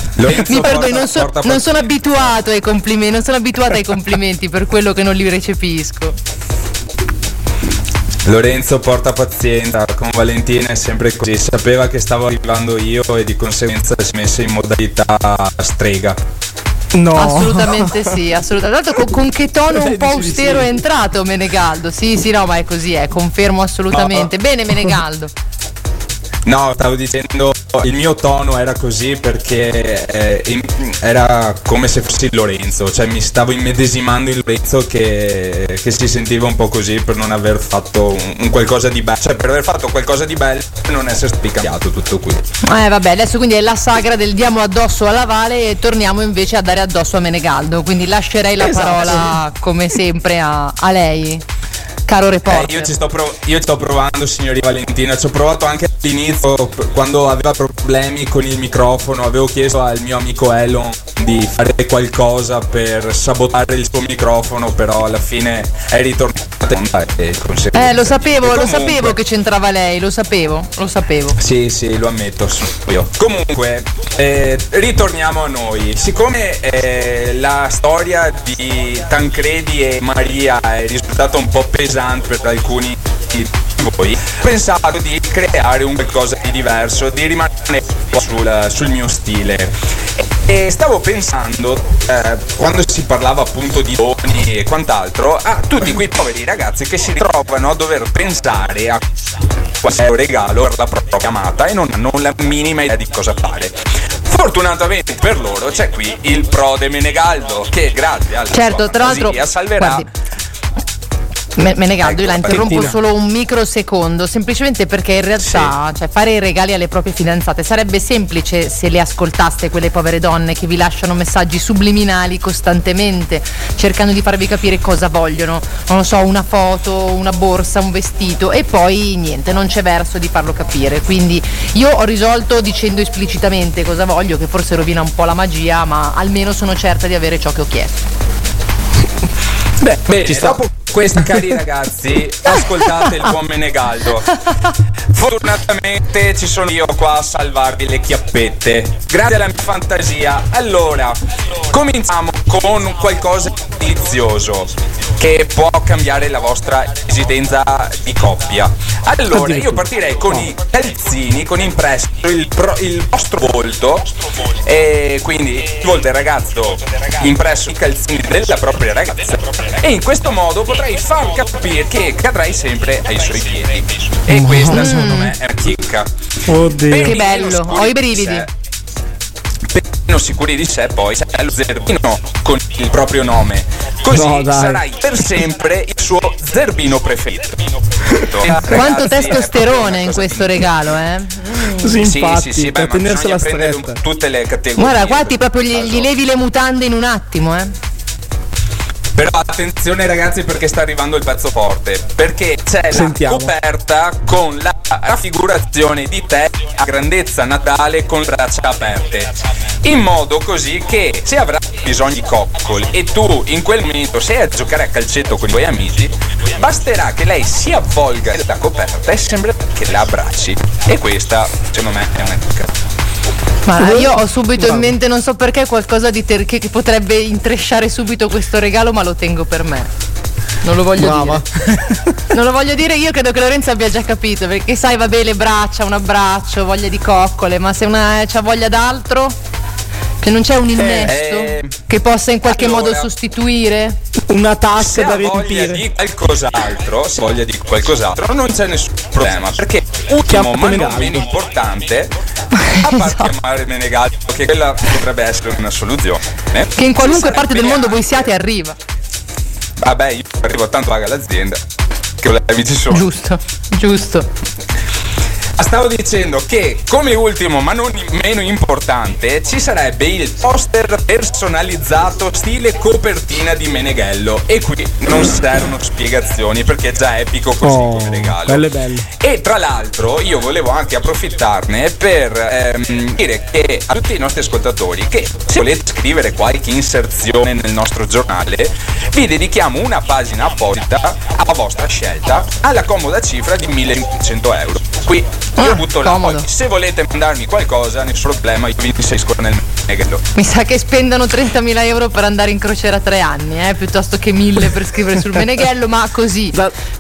Mi perdoni, non, so- non sono abituato ai complimenti, non sono abituata ai complimenti per quello che non li recepisco. Lorenzo porta pazienza, con Valentina è sempre così, sapeva che stavo arrivando io e di conseguenza si è messa in modalità strega. No. Assolutamente sì, assolutamente. L'altro con, con che tono un po' austero sì. è entrato Menegaldo. Sì, sì, no, ma è così, è, confermo assolutamente. Bene Menegaldo. No, stavo dicendo il mio tono era così perché eh, era come se fossi Lorenzo, cioè mi stavo immedesimando in Lorenzo che, che si sentiva un po' così per non aver fatto un, un qualcosa di bello, cioè per aver fatto qualcosa di bello e non essersi cambiato tutto qui. Eh vabbè, adesso quindi è la sagra del diamo addosso alla Vale e torniamo invece a dare addosso a Menegaldo. Quindi lascerei la Esatto. parola come sempre a, a lei, caro Eh, reporter. io, ci sto prov- io ci sto provando, signori Valentina. Ci ho provato anche all'inizio, quando aveva problemi con il microfono. Avevo chiesto al mio amico Elon di fare qualcosa per sabotare il suo microfono, però alla fine è conseguenza- Eh, lo sapevo, E lo comunque- sapevo che c'entrava lei, lo sapevo, lo sapevo. Sì, sì, lo ammetto, sono io. Comunque, eh, ritorniamo a noi. Siccome eh, la storia di Tancredi e Maria è risultata un po' pesante per alcuni di voi, ho pensato di creare un qualcosa di diverso, di rimanere un po' sul, sul mio stile. E stavo pensando, eh, quando si parlava appunto di doni e quant'altro, a tutti quei poveri ragazzi che si ritrovano a dover pensare a quale regalo per la propria amata e non hanno la minima idea di cosa fare. Fortunatamente per loro c'è qui il prode Menegaldo che grazie alla Certo, sua fantasia salverà guardi, Me- Menegaldo, io la Ecco, interrompo Valentina. solo un microsecondo, semplicemente perché in realtà cioè, fare i regali alle proprie fidanzate sarebbe semplice se le ascoltaste quelle povere donne che vi lasciano messaggi subliminali costantemente, cercando di farvi capire cosa vogliono. Non lo so, una foto, una borsa, un vestito e poi niente, non c'è verso di farlo capire. Quindi io ho risolto dicendo esplicitamente cosa voglio, che forse rovina un po' la magia, ma almeno sono certa di avere ciò che ho chiesto. Beh, Bene, dopo questa cari ragazzi, ascoltate il buon Menegaldo. Fortunatamente ci sono io qua a salvarvi le chiappette. Grazie alla mia fantasia. Allora, cominciamo con qualcosa di delizioso che può cambiare la vostra esistenza di coppia. Allora, io partirei con i calzini, con impresso il, pro- il vostro volto e quindi il volto del ragazzo impresso i calzini della propria ragazza e in questo modo potrai far capire che cadrai sempre ai suoi piedi. E questa secondo me è una chicca. Oddio. Che bello, ho i brividi. Meno sicuri di sé poi c'è lo zerbino con il proprio nome. Così No, sarai per sempre il suo zerbino preferito. Quanto testosterone in questo regalo, eh? Sì, Sì, infatti, sì, sì, per beh, ma tenersela stretta. tutte le categorie. Guarda, qua ti proprio gli, gli levi le mutande in un attimo, eh? Però attenzione ragazzi perché sta arrivando il pezzo forte. Perché c'è Sentiamo. la coperta con la raffigurazione di te a grandezza natale con le braccia aperte. In modo così che se avrai bisogno di coccoli e tu in quel momento sei a giocare a calcetto con i tuoi amici, basterà che lei si avvolga nella coperta e sembra che la abbracci. E questa secondo me è una chicca. Ma io ho subito in mente, non so perché, qualcosa di ter- che, potrebbe intresciare subito questo regalo, ma lo tengo per me. Non lo voglio Brava. dire. Non lo voglio dire, io credo che Lorenzo abbia già capito, perché sai, vabbè, le braccia, un abbraccio, voglia di coccole, ma se una c'ha voglia d'altro, che non c'è un innesto Eh, che possa in qualche allora- modo sostituire. Una Se tasca da ha voglia riempire. di qualcos'altro, se voglia di qualcos'altro, non c'è nessun problema. Perché ultimo ma non Menegaldo. meno importante, A parte Esatto. chiamare Menegallo, che quella potrebbe essere una soluzione. Che in qualunque parte del mondo voi siate arriva. Vabbè, io arrivo tanto paga l'azienda. Che problemi ci sono? Giusto, giusto. Stavo dicendo che come ultimo ma non meno importante ci sarebbe il poster personalizzato stile copertina di Meneghello e qui non servono spiegazioni perché è già epico così Oh, come regalo. bello e bello. E tra l'altro io volevo anche approfittarne per ehm, dire che a tutti i nostri ascoltatori che se volete scrivere qualche inserzione nel nostro giornale vi dedichiamo una pagina apposita a vostra scelta alla comoda cifra di 1500 euro. Qui io butto là, poi se volete mandarmi qualcosa nessun problema io vi inserisco nel neghello. Mi sa che spendono 30.000 euro per andare in crociera tre anni, eh, piuttosto che 1000 per scrivere sul Meneghello, ma così,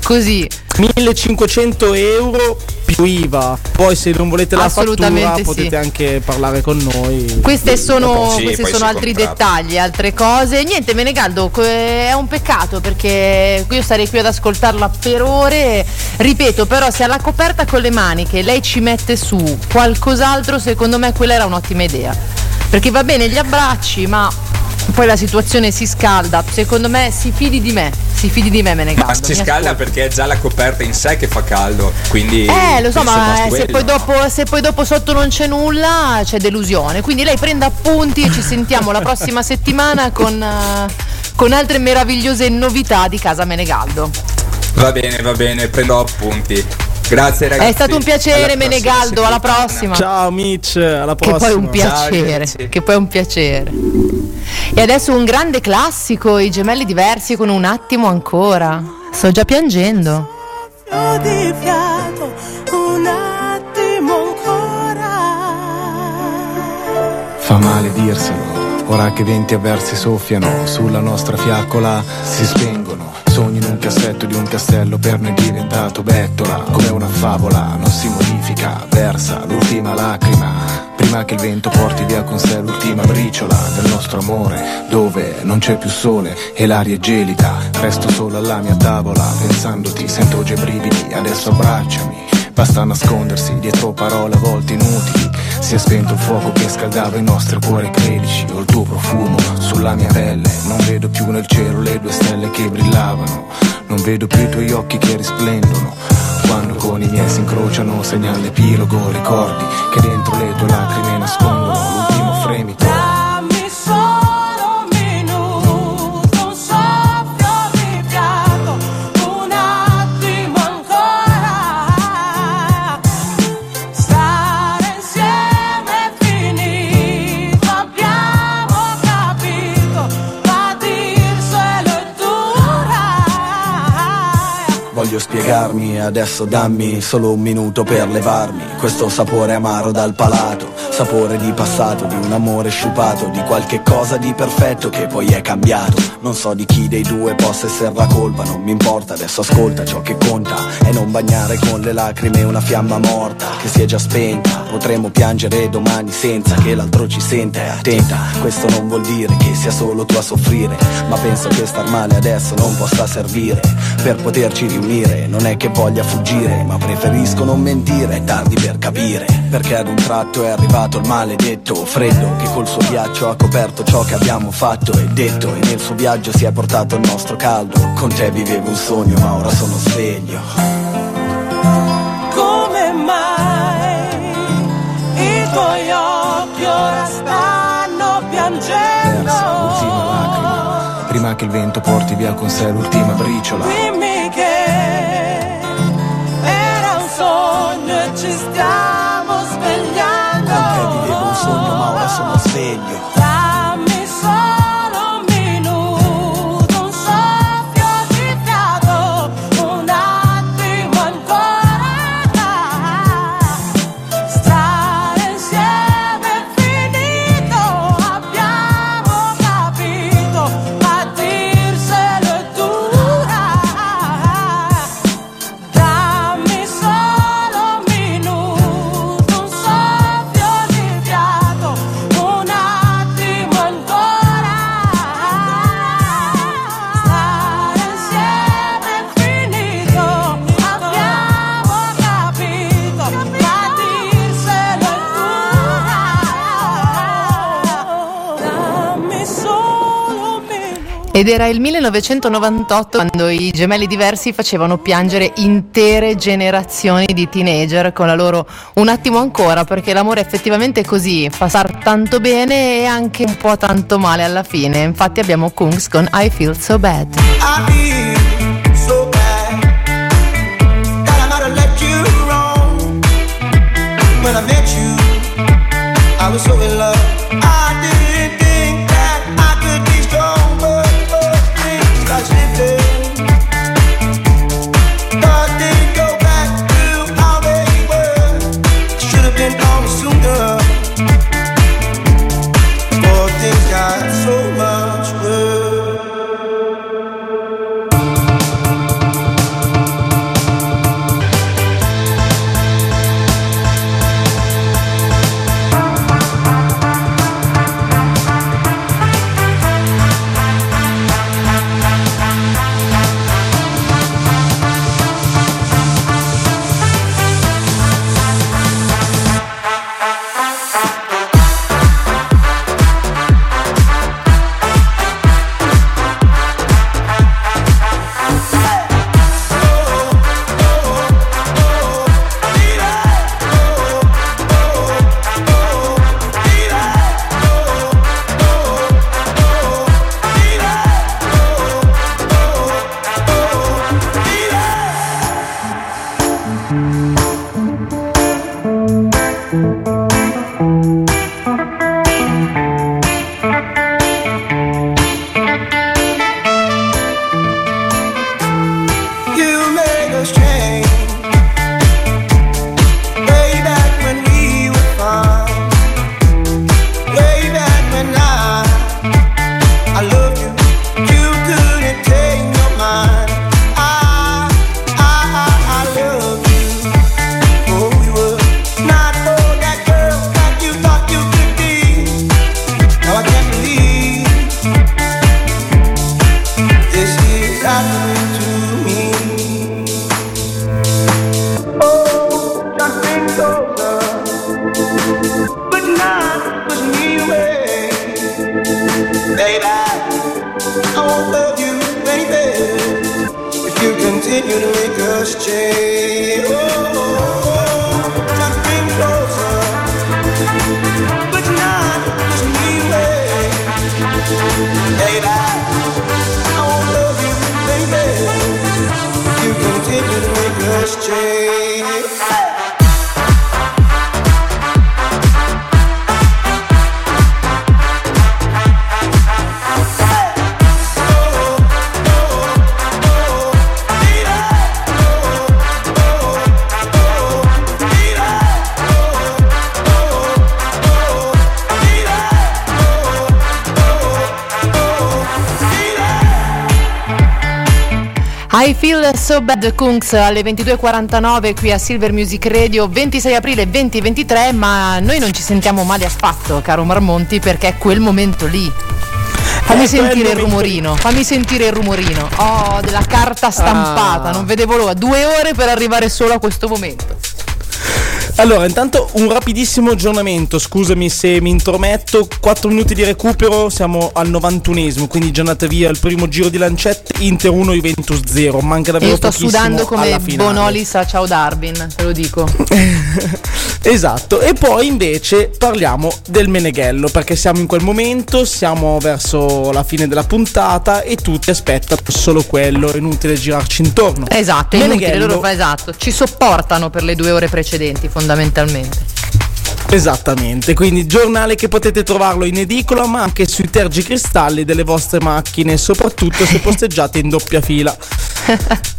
così. 1500 euro più IVA. Poi se non volete la fattura sì. potete anche parlare con noi. Queste sono, Sì, questi sono altri contratta. dettagli, altre cose. Niente, Menegaldo, que- è un peccato perché io starei qui ad ascoltarla per ore. Ripeto, però, se alla coperta con le maniche lei ci mette su qualcos'altro, secondo me quella era un'ottima idea. Perché va bene gli abbracci, ma poi la situazione si scalda. Secondo me si fidi di me, si fidi di me, Menegaldo. Ma si scalda perché è già la coperta in sé che fa caldo, quindi Eh, lo so, ma se poi, dopo, se poi dopo sotto non c'è nulla, c'è delusione. Quindi lei prenda appunti e ci sentiamo la prossima settimana con, eh, con altre meravigliose novità di Casa Menegaldo. Va bene, va bene, prendo appunti. Grazie ragazzi. È stato un piacere, Menegaldo. Alla prossima. Ciao Mitch, alla Che prossima. poi è un piacere, che poi è un piacere. E adesso un grande classico, i gemelli diversi con un attimo ancora. Sto già piangendo. di fiato un attimo ancora Fa male dirselo, ora che venti avversi soffiano sulla nostra fiaccola, si spengono. Sogni in un cassetto di un castello per noi diventato bettola, come una favola, non si modifica, versa l'ultima lacrima. Prima che il vento porti via con sé l'ultima briciola del nostro amore, dove non c'è più sole e l'aria è gelida. Resto solo alla mia tavola, pensandoti, sento già i brividi, adesso abbracciami. Basta nascondersi dietro parole a volte inutili. Si è spento il fuoco che scaldava i nostri cuori, credici. Ho il tuo profumo sulla mia pelle. Non vedo più nel cielo le due stelle che brillavano. Non vedo più i tuoi occhi che risplendono. Quando con i miei si incrociano, segna l'epilogo. Ricordi che dentro le tue lacrime nascondono l'ultimo fremito. Spiegarmi, adesso dammi solo un minuto per levarmi questo sapore amaro dal palato, sapore di passato, di un amore sciupato, di qualche cosa di perfetto che poi è cambiato. Non so di chi dei due possa essere la colpa, non mi importa, adesso ascolta ciò che conta e non bagnare con le lacrime una fiamma morta che si è già spenta. Potremmo piangere domani senza che l'altro ci senta, attenta, questo non vuol dire che sia solo tu a soffrire, ma penso che star male adesso non possa servire per poterci riunire. Non è che voglia fuggire, ma preferisco non mentire, è tardi per capire. Perché ad un tratto è arrivato il maledetto freddo che col suo ghiaccio ha coperto ciò che abbiamo fatto e detto. E nel suo viaggio si è portato il nostro caldo. Con te vivevo un sogno, ma ora sono sveglio. Come mai tuoi occhi ora stanno piangendo? Prima che il vento porti via con sé l'ultima briciola. Dimmi che era un sogno e ci stiamo svegliando. Te vivevo un sogno, ma ora sono sveglio. Ed era il 1998 quando i gemelli diversi facevano piangere intere generazioni di teenager con la loro un attimo ancora, perché l'amore è effettivamente così, fa star tanto bene e anche un po' tanto male alla fine. Infatti abbiamo Kungs con I Feel So Bad. I was so in love. Bad Kungs alle 22.49 qui a Silver Music Radio 26 aprile 2023 ma noi non ci sentiamo male affatto caro Marmonti perché è quel momento lì Fammi sentire il rumorino, fammi sentire il rumorino. Oh, della carta stampata, Ah. non vedevo l'ora. Due ore per arrivare solo a questo momento. Allora, intanto un rapidissimo aggiornamento, scusami se mi intrometto, 4 minuti di recupero, siamo al 91esimo, quindi già andata via il primo giro di lancette, Inter 1, Juventus 0, manca davvero Io sto sudando come alla finale. Bonolis a Ciao Darwin, te lo dico. Esatto, e poi invece parliamo del Meneghello, perché siamo in quel momento, siamo verso la fine della puntata e tutti aspettano solo quello, è inutile girarci intorno. Esatto, è inutile, Meneghello- loro esatto. Ci sopportano per le due ore precedenti, fondamentalmente. Esattamente, quindi giornale che potete trovarlo in edicola ma anche sui tergicristalli delle vostre macchine, soprattutto se posteggiate in doppia fila.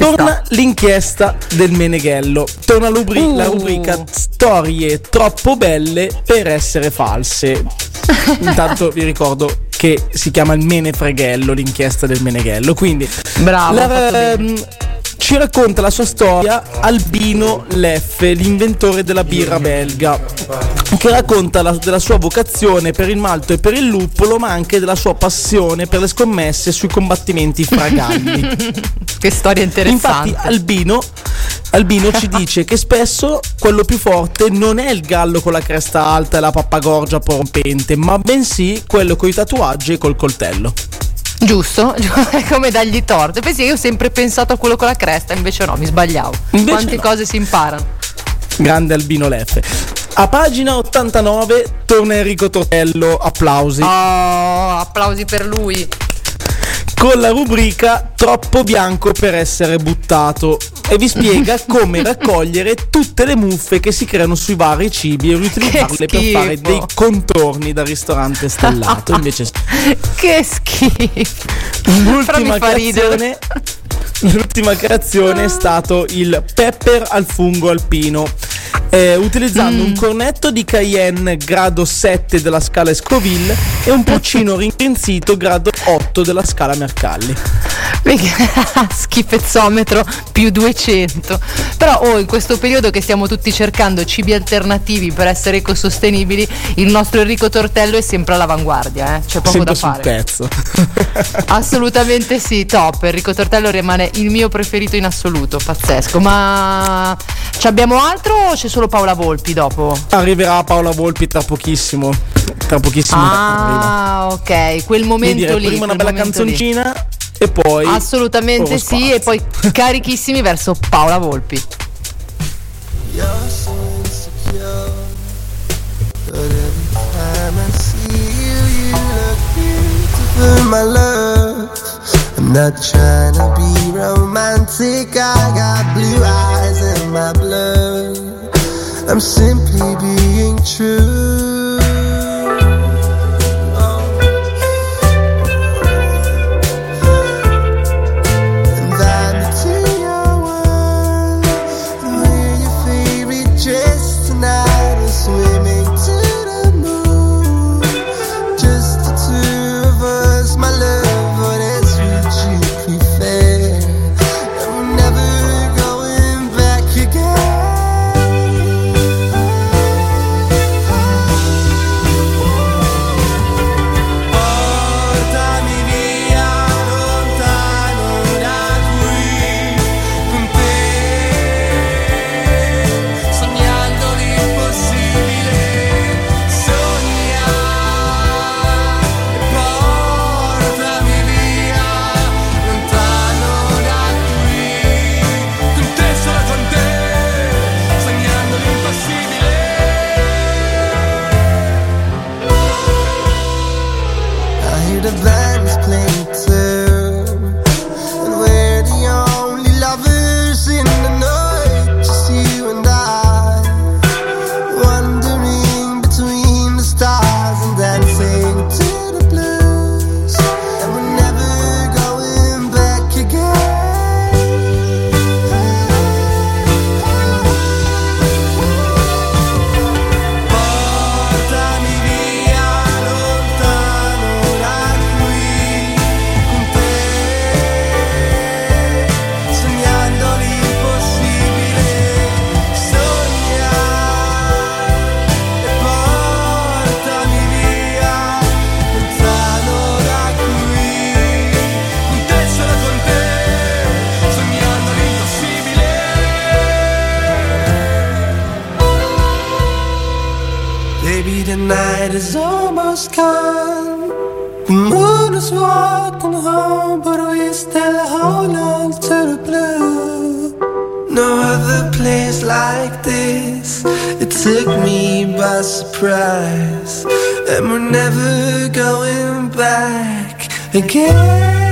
Torna l'inchiesta del Meneghello, torna l'ubri- la Uh. rubrica storie troppo belle per essere false. Intanto vi ricordo che si chiama il Menefreghello, l'inchiesta del Meneghello. Quindi Bravo, la- ci racconta la sua storia Albino Leffe, l'inventore della birra belga, che racconta la- della sua vocazione per il malto e per il luppolo, ma anche della sua passione per le scommesse sui combattimenti fra galli. che storia interessante. Infatti Albino Albino ci dice che spesso quello più forte non è il gallo con la cresta alta e la pappagorgia rompente, ma bensì quello con i tatuaggi e col coltello. Giusto? È come dargli torto. Pensi, io ho sempre pensato a quello con la cresta, invece no, mi sbagliavo. Invece Quante no. cose si imparano. Grande Albino Leffe. A pagina 89 torna Enrico Tortello, applausi. Oh, applausi per lui. Con la rubrica Troppo bianco per essere buttato e vi spiega come raccogliere tutte le muffe che si creano sui vari cibi e riutilizzarle per fare dei contorni da ristorante stellato. Invece Che schifo. L'ultima creazione L'ultima creazione è stato il pepper al fungo alpino. eh, utilizzando Mm. un cornetto di cayenne grado 7 della scala Scoville e un porcino ringrenzito grado 8 della scala Mercalli. Schifezzometro più 200. Però oh, in questo periodo che stiamo tutti cercando cibi alternativi per essere ecosostenibili, il nostro Enrico Tortello è sempre all'avanguardia, eh? c'è poco Sempre da fare. pezzo. Assolutamente sì, top. Enrico Tortello rimane il mio preferito in assoluto, pazzesco. Ma ci abbiamo altro o c'è solo Paola Volpi dopo? Arriverà Paola Volpi tra pochissimo. Tra pochissimo. Ah, ok, quel momento direi lì. prima una bella momento lì. E poi Assolutamente sì, e poi carichissimi verso Paola Volpi. You're so insecure, but every time I see you, you look beautiful, my love. I'm not trying to be romantic, I got blue eyes in my blood. I'm simply being true. Is walking home, but we still hold on to the blue. No other place like this. It took me by surprise, and we're never going back again.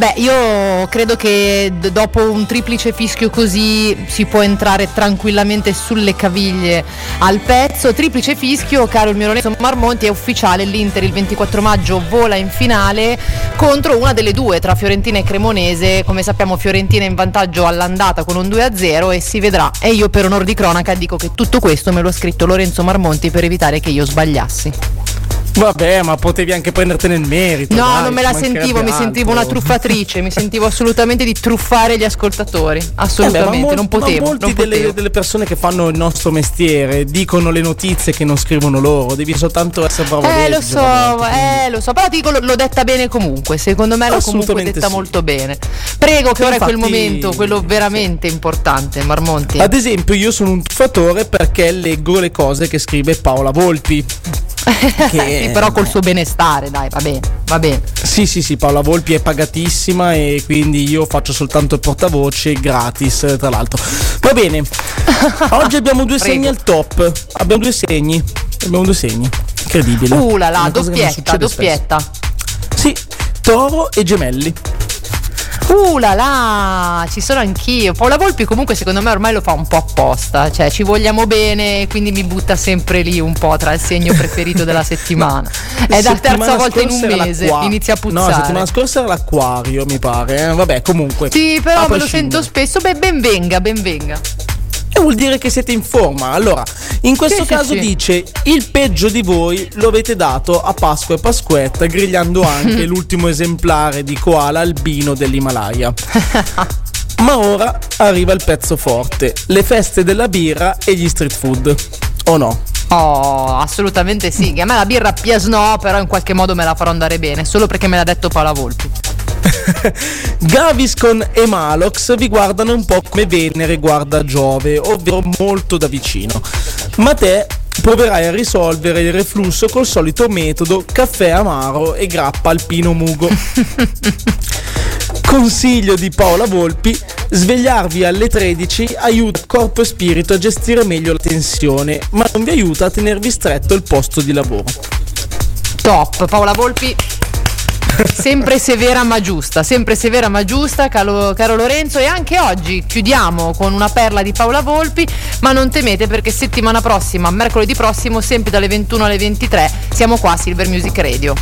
Vabbè, io credo che dopo un triplice fischio così si può entrare tranquillamente sulle caviglie al pezzo. Triplice fischio, caro il mio Lorenzo Marmonti, è ufficiale. L'Inter il 24 maggio vola in finale contro una delle due, tra Fiorentina e Cremonese. Come sappiamo, Fiorentina in vantaggio all'andata con un 2-0 e si vedrà. E io, per onor di cronaca, dico che tutto questo me lo ha scritto Lorenzo Marmonti per evitare che io sbagliassi. Vabbè, ma potevi anche prendertene il merito. No, dai, non me la sentivo, mi sentivo una truffatrice, mi sentivo assolutamente di truffare gli ascoltatori. Assolutamente, Eh beh, mol- non potevo. Ma molti non delle, potevo. delle persone che fanno il nostro mestiere dicono le notizie che non scrivono loro, devi soltanto essere bravo Eh, lo so, eh, lo so, però ti dico, l- l'ho detta bene comunque. Secondo me l'ho comunque detta sì. molto bene. Prego, che ora è quel Infatti- momento, quello veramente importante, Marmonti. Ad esempio, io sono un truffatore perché leggo le cose che scrive Paola Volpi. Che- Sì, però col suo benestare, dai, va bene, va bene. Sì, sì, sì, Paola Volpi è pagatissima e quindi io faccio soltanto il portavoce gratis, tra l'altro. Va bene. Oggi abbiamo due segni al top. Abbiamo due segni. Abbiamo due segni. Incredibile. Uh che non doppietta, doppietta. spesso. Sì, toro e gemelli. Uh là là, ci sono anch'io. Paola Volpi comunque secondo me ormai lo fa un po' apposta, cioè ci vogliamo bene, quindi mi butta sempre lì un po' tra il segno preferito della settimana. È la terza volta in un mese, l'acqua- inizia a No, puzzare. la settimana scorsa era l'acquario, mi pare. eh. Vabbè, comunque. Sì, però me lo sento spesso, beh ben venga, ben venga. E vuol dire che siete in forma. Allora, in questo Sì, caso sì. dice: il peggio di voi lo avete dato a Pasqua e Pasquetta, grigliando anche l'ultimo esemplare di koala albino dell'Himalaya. Ma ora arriva il pezzo forte: le feste della birra e gli street food. O no? Oh, assolutamente sì. Che a me la birra piasno, però in qualche modo me la farò andare bene, solo perché me l'ha detto Paola Volpi. Gaviscon e Malox vi guardano un po' come Venere guarda Giove, ovvero molto da vicino. Ma te proverai a risolvere il reflusso col solito metodo caffè amaro e grappa alpino mugo. Consiglio di Paola Volpi, svegliarvi alle 13 aiuta corpo e spirito a gestire meglio la tensione, ma non vi aiuta a tenervi stretto il posto di lavoro. Top, Paola Volpi. Sempre severa ma giusta, sempre severa ma giusta, caro, caro Lorenzo. E anche oggi chiudiamo con una perla di Paola Volpi, ma non temete perché settimana prossima, mercoledì prossimo, sempre dalle 21 alle 23, siamo qua a Silver Music Radio.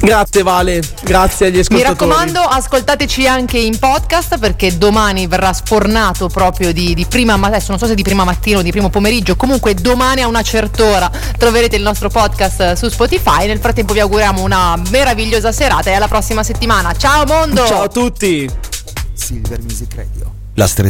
Grazie Vale, grazie agli Mi ascoltatori. raccomando, ascoltateci anche in podcast perché domani verrà sfornato proprio di, di prima ma adesso non so se di prima mattina o di primo pomeriggio, comunque domani a una certa ora troverete il nostro podcast eh, su Spotify. Nel frattempo vi auguriamo una meravigliosa serata e alla prossima settimana. Ciao mondo! Ciao a tutti! Silver Music Radio. La strettata